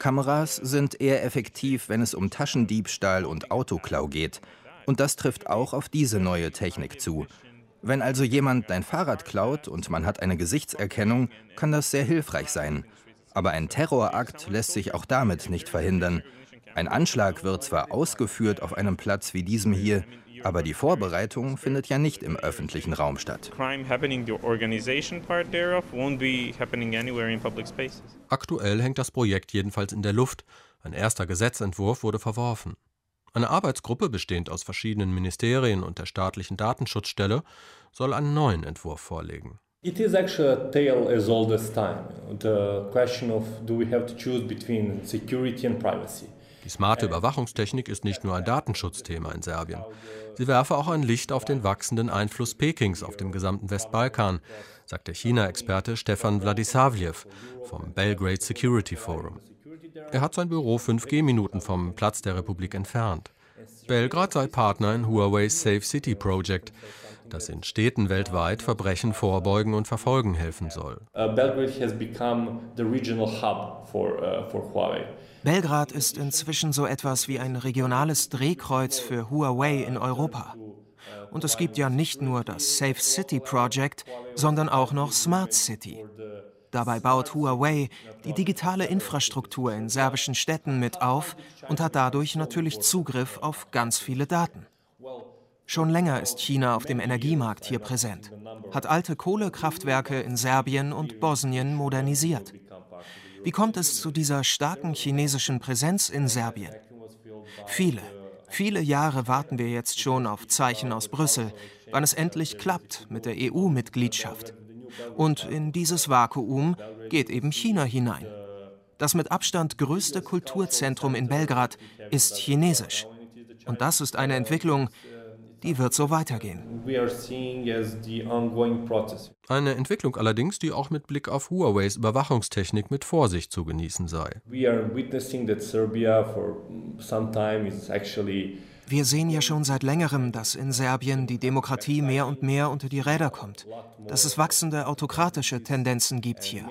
S: Kameras sind eher effektiv, wenn es um Taschendiebstahl und Autoklau geht. Und das trifft auch auf diese neue Technik zu. Wenn also jemand dein Fahrrad klaut und man hat eine Gesichtserkennung, kann das sehr hilfreich sein. Aber ein Terrorakt lässt sich auch damit nicht verhindern. Ein Anschlag wird zwar ausgeführt auf einem Platz wie diesem hier, aber die Vorbereitung findet ja nicht im öffentlichen Raum statt.
I: Aktuell hängt das Projekt jedenfalls in der Luft. Ein erster Gesetzentwurf wurde verworfen. Eine Arbeitsgruppe, bestehend aus verschiedenen Ministerien und der staatlichen Datenschutzstelle, soll einen neuen Entwurf vorlegen.
T: It is actually a tale as old as time. The question of do we have to choose between security and privacy.
I: Die smarte Überwachungstechnik ist nicht nur ein Datenschutzthema in Serbien. Sie werfe auch ein Licht auf den wachsenden Einfluss Pekings auf dem gesamten Westbalkan, sagt der China-Experte Stefan Vladisavljev vom Belgrade Security Forum. Er hat sein Büro fünf Gehminuten vom Platz der Republik entfernt. Belgrad sei Partner in Huawei's Safe City Project, das in Städten weltweit Verbrechen vorbeugen und verfolgen helfen soll.
T: Belgrade has become the regional hub for, for Huawei.
G: Belgrad ist inzwischen so etwas wie ein regionales Drehkreuz für Huawei in Europa. Und es gibt ja nicht nur das Safe City Project, sondern auch noch Smart City. Dabei baut Huawei die digitale Infrastruktur in serbischen Städten mit auf und hat dadurch natürlich Zugriff auf ganz viele Daten. Schon länger ist China auf dem Energiemarkt hier präsent, hat alte Kohlekraftwerke in Serbien und Bosnien modernisiert. Wie kommt es zu dieser starken chinesischen Präsenz in Serbien? Viele, viele Jahre warten wir jetzt schon auf Zeichen aus Brüssel, wann es endlich klappt mit der EU-Mitgliedschaft. Und in dieses Vakuum geht eben China hinein. Das mit Abstand größte Kulturzentrum in Belgrad ist chinesisch. Und das ist eine Entwicklung, die wird so weitergehen.
I: Eine Entwicklung allerdings, die auch mit Blick auf Huaweis Überwachungstechnik mit Vorsicht zu genießen sei.
G: Wir sehen ja schon seit längerem, dass in Serbien die Demokratie mehr und mehr unter die Räder kommt, dass es wachsende autokratische Tendenzen gibt hier.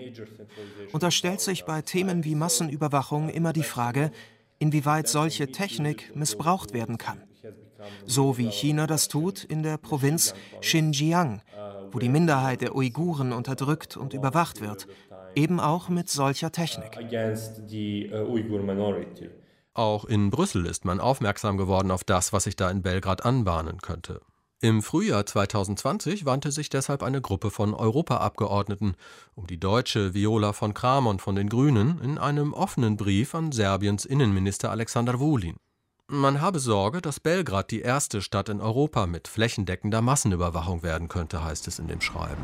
G: Und da stellt sich bei Themen wie Massenüberwachung immer die Frage, inwieweit solche Technik missbraucht werden kann so wie China das tut in der Provinz Xinjiang, wo die Minderheit der Uiguren unterdrückt und überwacht wird, eben auch mit solcher Technik.
I: Auch in Brüssel ist man aufmerksam geworden auf das, was sich da in Belgrad anbahnen könnte. Im Frühjahr 2020 wandte sich deshalb eine Gruppe von Europaabgeordneten um die deutsche Viola von Kramon von den Grünen in einem offenen Brief an Serbiens Innenminister Alexander Vulin. Man habe Sorge, dass Belgrad die erste Stadt in Europa mit flächendeckender Massenüberwachung werden könnte, heißt es in dem Schreiben.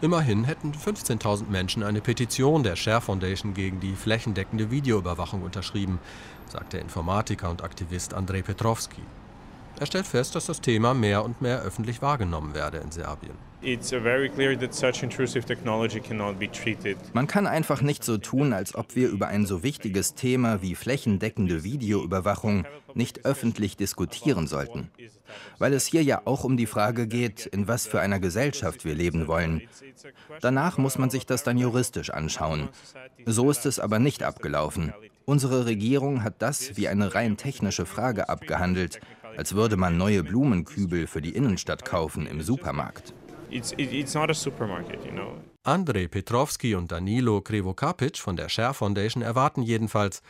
I: Immerhin hätten 15.000 Menschen eine Petition der Share Foundation gegen die flächendeckende Videoüberwachung unterschrieben, sagt der Informatiker und Aktivist Andrei Petrovski. Er stellt fest, dass das Thema mehr und mehr öffentlich wahrgenommen werde in Serbien.
S: Man kann einfach nicht so tun, als ob wir über ein so wichtiges Thema wie flächendeckende Videoüberwachung nicht öffentlich diskutieren sollten. Weil es hier ja auch um die Frage geht, in was für einer Gesellschaft wir leben wollen. Danach muss man sich das dann juristisch anschauen. So ist es aber nicht abgelaufen. Unsere Regierung hat das wie eine rein technische Frage abgehandelt als würde man neue Blumenkübel für die Innenstadt kaufen im Supermarkt.
I: Andrei Petrovski und Danilo Krivokapic von der Share Foundation erwarten jedenfalls,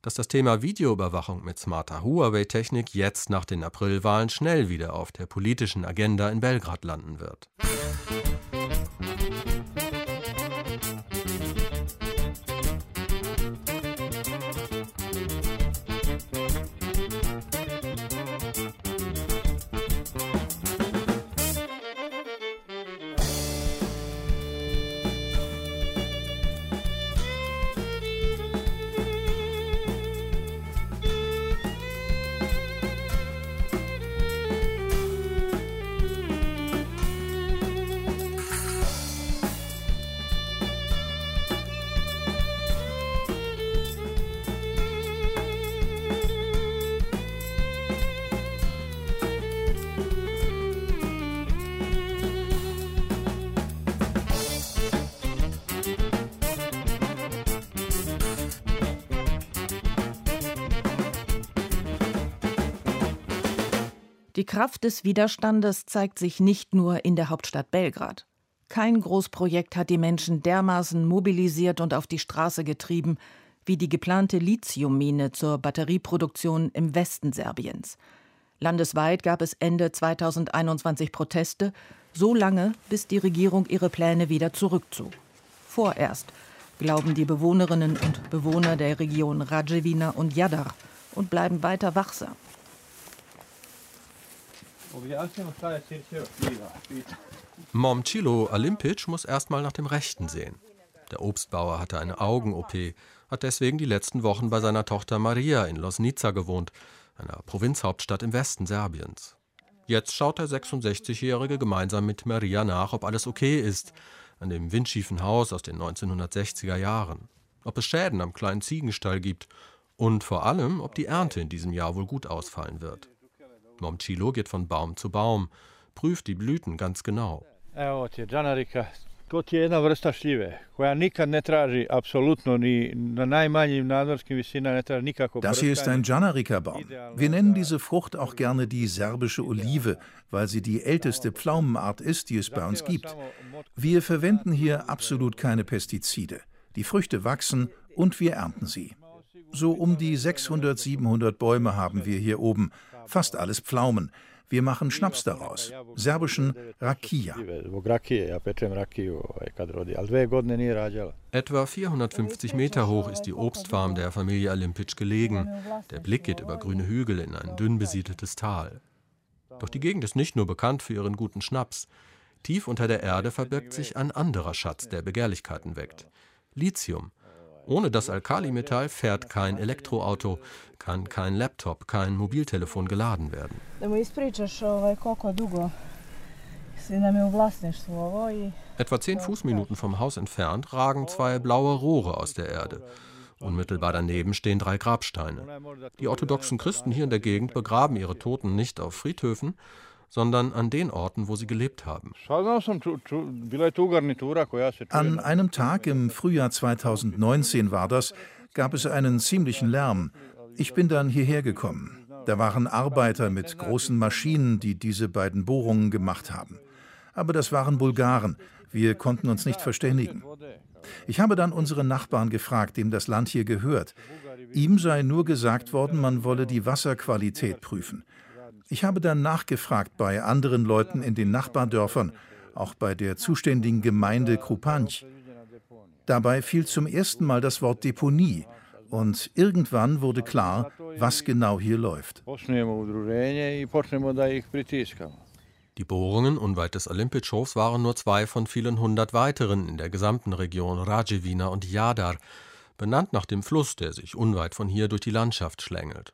I: dass das Thema Videoüberwachung mit smarter Huawei-Technik jetzt nach den Aprilwahlen schnell wieder auf der politischen Agenda in Belgrad landen wird.
E: Die Kraft des Widerstandes zeigt sich nicht nur in der Hauptstadt Belgrad. Kein Großprojekt hat die Menschen dermaßen mobilisiert und auf die Straße getrieben wie die geplante Lithiummine zur Batterieproduktion im Westen Serbiens. Landesweit gab es Ende 2021 Proteste, so lange, bis die Regierung ihre Pläne wieder zurückzog. Vorerst, glauben die Bewohnerinnen und Bewohner der Region Rajevina und Jadar und bleiben weiter wachsam.
I: Momcilo Alimpic muss erstmal nach dem Rechten sehen. Der Obstbauer hatte eine Augen-OP, hat deswegen die letzten Wochen bei seiner Tochter Maria in Losnica gewohnt, einer Provinzhauptstadt im Westen Serbiens. Jetzt schaut der 66-Jährige gemeinsam mit Maria nach, ob alles okay ist, an dem windschiefen Haus aus den 1960er Jahren, ob es Schäden am kleinen Ziegenstall gibt und vor allem, ob die Ernte in diesem Jahr wohl gut ausfallen wird. Momcilo geht von Baum zu Baum, prüft die Blüten ganz genau.
U: To ti je jedna vrsta šljive koja nikad ne traži apsolutno ni na najmanjim nadmorskim visinama ne traži nikako
V: Das hier ist ein Janarika-Baum. Wir nennen diese Frucht auch gerne die serbische Olive, weil sie die älteste Pflaumenart ist, die es bei uns gibt. Wir verwenden hier absolut keine Pestizide. Die Früchte wachsen und wir ernten sie. So um die 600, 700 Bäume haben wir hier oben, fast alles Pflaumen. Wir machen Schnaps daraus, serbischen Rakia.
I: Etwa 450 Meter hoch ist die Obstfarm der Familie Alimpic gelegen. Der Blick geht über grüne Hügel in ein dünn besiedeltes Tal. Doch die Gegend ist nicht nur bekannt für ihren guten Schnaps. Tief unter der Erde verbirgt sich ein anderer Schatz, der Begehrlichkeiten weckt. Lithium, ohne das Alkalimetall fährt kein Elektroauto, kann kein Laptop, kein Mobiltelefon geladen werden. Etwa zehn Fußminuten vom Haus entfernt ragen zwei blaue Rohre aus der Erde. Unmittelbar daneben stehen drei Grabsteine. Die orthodoxen Christen hier in der Gegend begraben ihre Toten nicht auf Friedhöfen, sondern an den Orten, wo sie gelebt haben.
V: An einem Tag im Frühjahr 2019 war das, gab es einen ziemlichen Lärm. Ich bin dann hierher gekommen. Da waren Arbeiter mit großen Maschinen, die diese beiden Bohrungen gemacht haben. Aber das waren Bulgaren. Wir konnten uns nicht verständigen. Ich habe dann unseren Nachbarn gefragt, dem das Land hier gehört. Ihm sei nur gesagt worden, man wolle die Wasserqualität prüfen. Ich habe dann nachgefragt bei anderen Leuten in den Nachbardörfern, auch bei der zuständigen Gemeinde Krupanj. Dabei fiel zum ersten Mal das Wort Deponie und irgendwann wurde klar, was genau hier läuft.
I: Die Bohrungen unweit des Olympitschhofs waren nur zwei von vielen hundert weiteren in der gesamten Region Rajevina und Jadar, benannt nach dem Fluss, der sich unweit von hier durch die Landschaft schlängelt.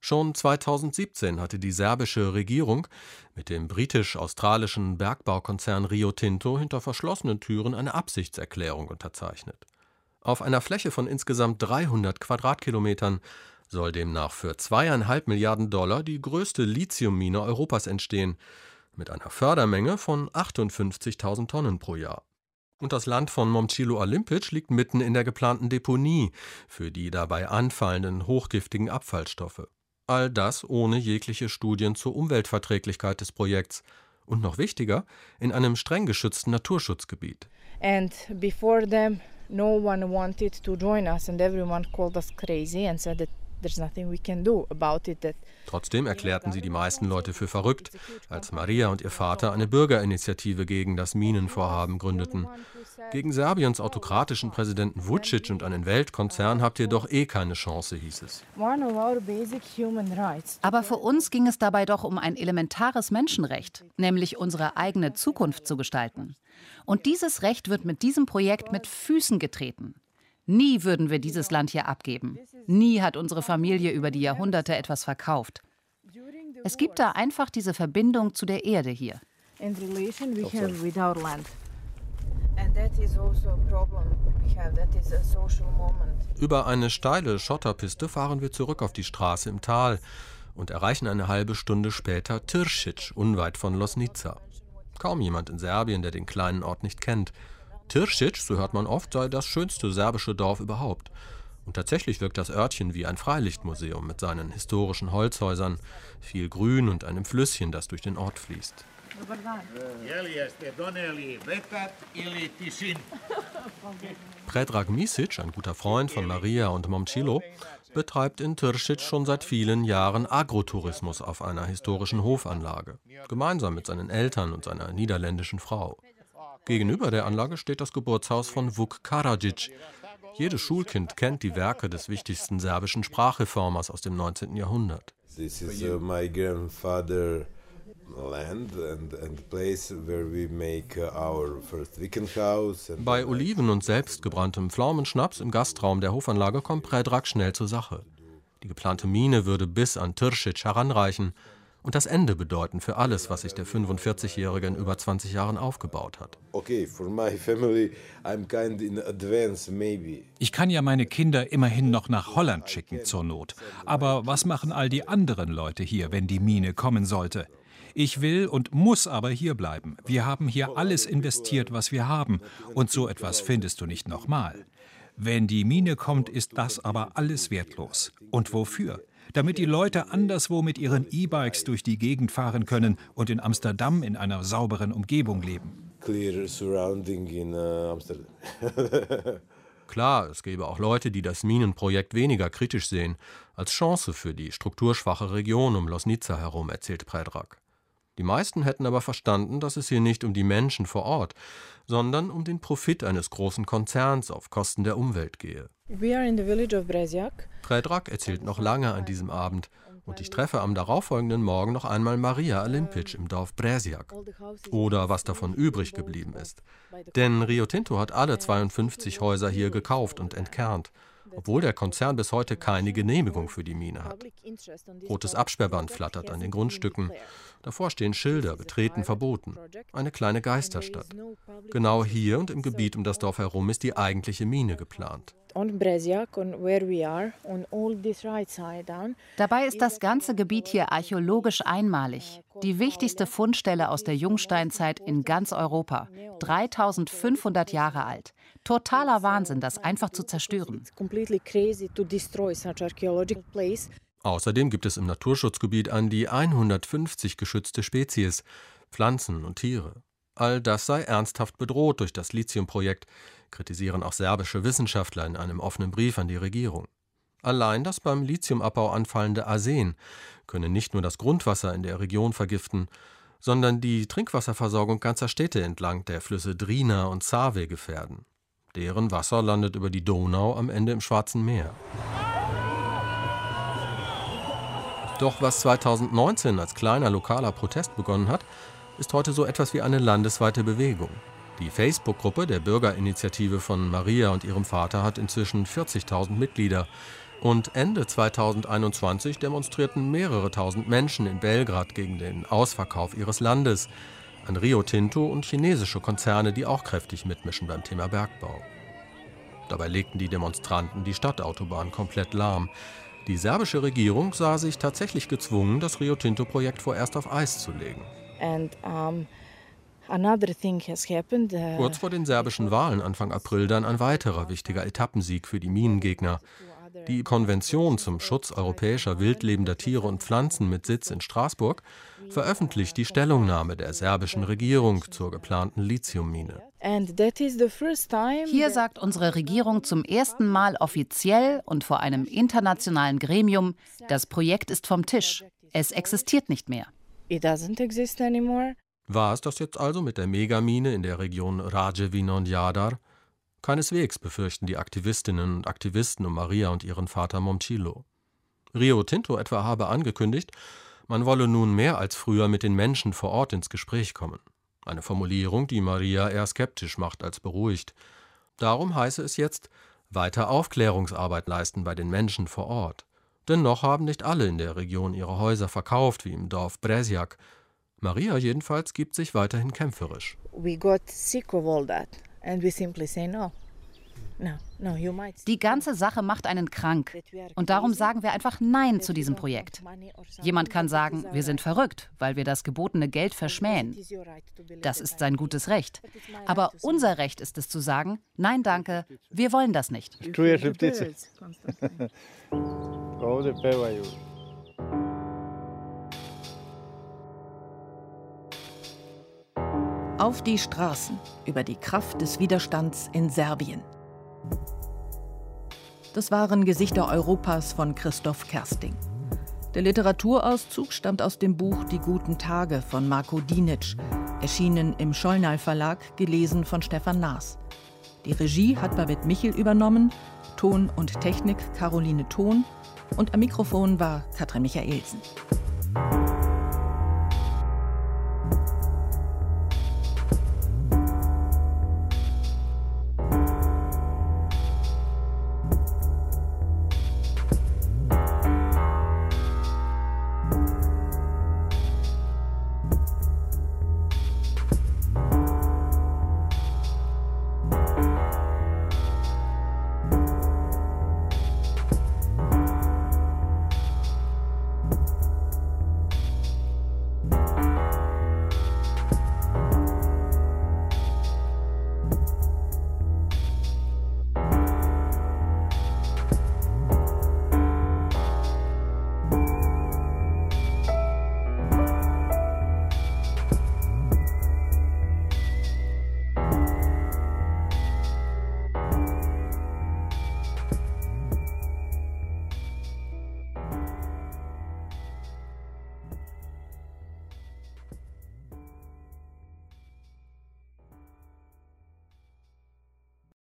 I: Schon 2017 hatte die serbische Regierung mit dem britisch-australischen Bergbaukonzern Rio Tinto hinter verschlossenen Türen eine Absichtserklärung unterzeichnet. Auf einer Fläche von insgesamt 300 Quadratkilometern soll demnach für zweieinhalb Milliarden Dollar die größte Lithiummine Europas entstehen, mit einer Fördermenge von 58.000 Tonnen pro Jahr. Und das Land von Momcilo Olimpic liegt mitten in der geplanten Deponie für die dabei anfallenden hochgiftigen Abfallstoffe. All das ohne jegliche Studien zur Umweltverträglichkeit des Projekts und noch wichtiger, in einem streng geschützten Naturschutzgebiet.
W: And before them no one wanted to join us and everyone called us crazy and said that
I: Trotzdem erklärten sie die meisten Leute für verrückt, als Maria und ihr Vater eine Bürgerinitiative gegen das Minenvorhaben gründeten. Gegen Serbiens autokratischen Präsidenten Vucic und einen Weltkonzern habt ihr doch eh keine Chance, hieß es.
X: Aber für uns ging es dabei doch um ein elementares Menschenrecht, nämlich unsere eigene Zukunft zu gestalten. Und dieses Recht wird mit diesem Projekt mit Füßen getreten. Nie würden wir dieses Land hier abgeben. Nie hat unsere Familie über die Jahrhunderte etwas verkauft. Es gibt da einfach diese Verbindung zu der Erde hier.
I: Über eine steile Schotterpiste fahren wir zurück auf die Straße im Tal und erreichen eine halbe Stunde später Tiršić, unweit von Losnica. Kaum jemand in Serbien, der den kleinen Ort nicht kennt. Tiršić, so hört man oft, sei das schönste serbische Dorf überhaupt. Und tatsächlich wirkt das Örtchen wie ein Freilichtmuseum mit seinen historischen Holzhäusern, viel Grün und einem Flüsschen, das durch den Ort fließt. Predrag Misic, ein guter Freund von Maria und Momcilo, betreibt in Tiršić schon seit vielen Jahren Agrotourismus auf einer historischen Hofanlage, gemeinsam mit seinen Eltern und seiner niederländischen Frau. Gegenüber der Anlage steht das Geburtshaus von Vuk Karadžić. Jedes Schulkind kennt die Werke des wichtigsten serbischen Sprachreformers aus dem 19. Jahrhundert.
Y: This is uh, my grandfather
I: Bei Oliven und selbstgebranntem Pflaumenschnaps im Gastraum der Hofanlage kommt Predrag schnell zur Sache. Die geplante Mine würde bis an Tirschitsch heranreichen und das Ende bedeuten für alles, was sich der 45-Jährige in über 20 Jahren aufgebaut hat.
Z: Ich kann ja meine Kinder immerhin noch nach Holland schicken zur Not. Aber was machen all die anderen Leute hier, wenn die Mine kommen sollte? Ich will und muss aber hier bleiben. Wir haben hier alles investiert, was wir haben. Und so etwas findest du nicht nochmal. Wenn die Mine kommt, ist das aber alles wertlos. Und wofür? Damit die Leute anderswo mit ihren E-Bikes durch die Gegend fahren können und in Amsterdam in einer sauberen Umgebung leben. Uh,
I: Klar, es gäbe auch Leute, die das Minenprojekt weniger kritisch sehen, als Chance für die strukturschwache Region um Losnica herum, erzählt Predrag. Die meisten hätten aber verstanden, dass es hier nicht um die Menschen vor Ort, sondern um den Profit eines großen Konzerns auf Kosten der Umwelt gehe. Predrag erzählt noch lange an diesem Abend und ich treffe am darauffolgenden Morgen noch einmal Maria Alimpic im Dorf Brezjak. Oder was davon übrig geblieben ist. Denn Rio Tinto hat alle 52 Häuser hier gekauft und entkernt obwohl der Konzern bis heute keine Genehmigung für die Mine hat. Rotes Absperrband flattert an den Grundstücken. Davor stehen Schilder, betreten verboten. Eine kleine Geisterstadt. Genau hier und im Gebiet um das Dorf herum ist die eigentliche Mine geplant.
X: Dabei ist das ganze Gebiet hier archäologisch einmalig. Die wichtigste Fundstelle aus der Jungsteinzeit in ganz Europa. 3500 Jahre alt. Totaler Wahnsinn, das einfach zu zerstören.
I: Außerdem gibt es im Naturschutzgebiet an die 150 geschützte Spezies, Pflanzen und Tiere. All das sei ernsthaft bedroht durch das Lithiumprojekt, kritisieren auch serbische Wissenschaftler in einem offenen Brief an die Regierung. Allein das beim Lithiumabbau anfallende Arsen könne nicht nur das Grundwasser in der Region vergiften, sondern die Trinkwasserversorgung ganzer Städte entlang der Flüsse Drina und Save gefährden. Deren Wasser landet über die Donau am Ende im Schwarzen Meer. Doch was 2019 als kleiner lokaler Protest begonnen hat, ist heute so etwas wie eine landesweite Bewegung. Die Facebook-Gruppe der Bürgerinitiative von Maria und ihrem Vater hat inzwischen 40.000 Mitglieder. Und Ende 2021 demonstrierten mehrere tausend Menschen in Belgrad gegen den Ausverkauf ihres Landes an Rio Tinto und chinesische Konzerne, die auch kräftig mitmischen beim Thema Bergbau. Dabei legten die Demonstranten die Stadtautobahn komplett lahm. Die serbische Regierung sah sich tatsächlich gezwungen, das Rio Tinto-Projekt vorerst auf Eis zu legen. And, um Uh, Kurz vor den serbischen Wahlen Anfang April dann ein weiterer wichtiger Etappensieg für die Minengegner. Die Konvention zum Schutz europäischer wildlebender Tiere und Pflanzen mit Sitz in Straßburg veröffentlicht die Stellungnahme der serbischen Regierung zur geplanten Lithiummine.
X: Hier sagt unsere Regierung zum ersten Mal offiziell und vor einem internationalen Gremium, das Projekt ist vom Tisch. Es existiert nicht mehr.
I: War es das jetzt also mit der Megamine in der Region Rajevina und Jadar? Keineswegs befürchten die Aktivistinnen und Aktivisten um Maria und ihren Vater Momcilo. Rio Tinto etwa habe angekündigt, man wolle nun mehr als früher mit den Menschen vor Ort ins Gespräch kommen. Eine Formulierung, die Maria eher skeptisch macht als beruhigt. Darum heiße es jetzt, weiter Aufklärungsarbeit leisten bei den Menschen vor Ort. Denn noch haben nicht alle in der Region ihre Häuser verkauft, wie im Dorf Brezjak, Maria jedenfalls gibt sich weiterhin kämpferisch.
X: Die ganze Sache macht einen krank. Und darum sagen wir einfach Nein zu diesem Projekt. Jemand kann sagen, wir sind verrückt, weil wir das gebotene Geld verschmähen. Das ist sein gutes Recht. Aber unser Recht ist es zu sagen, nein danke, wir wollen das nicht. Auf die Straßen über die Kraft des Widerstands in Serbien. Das waren Gesichter Europas von Christoph Kersting. Der Literaturauszug stammt aus dem Buch Die guten Tage von Marco Dinic, erschienen im Schollnal Verlag, gelesen von Stefan Naas. Die Regie hat Babette Michel übernommen, Ton und Technik Caroline Thon und am Mikrofon war Katrin Michaelsen.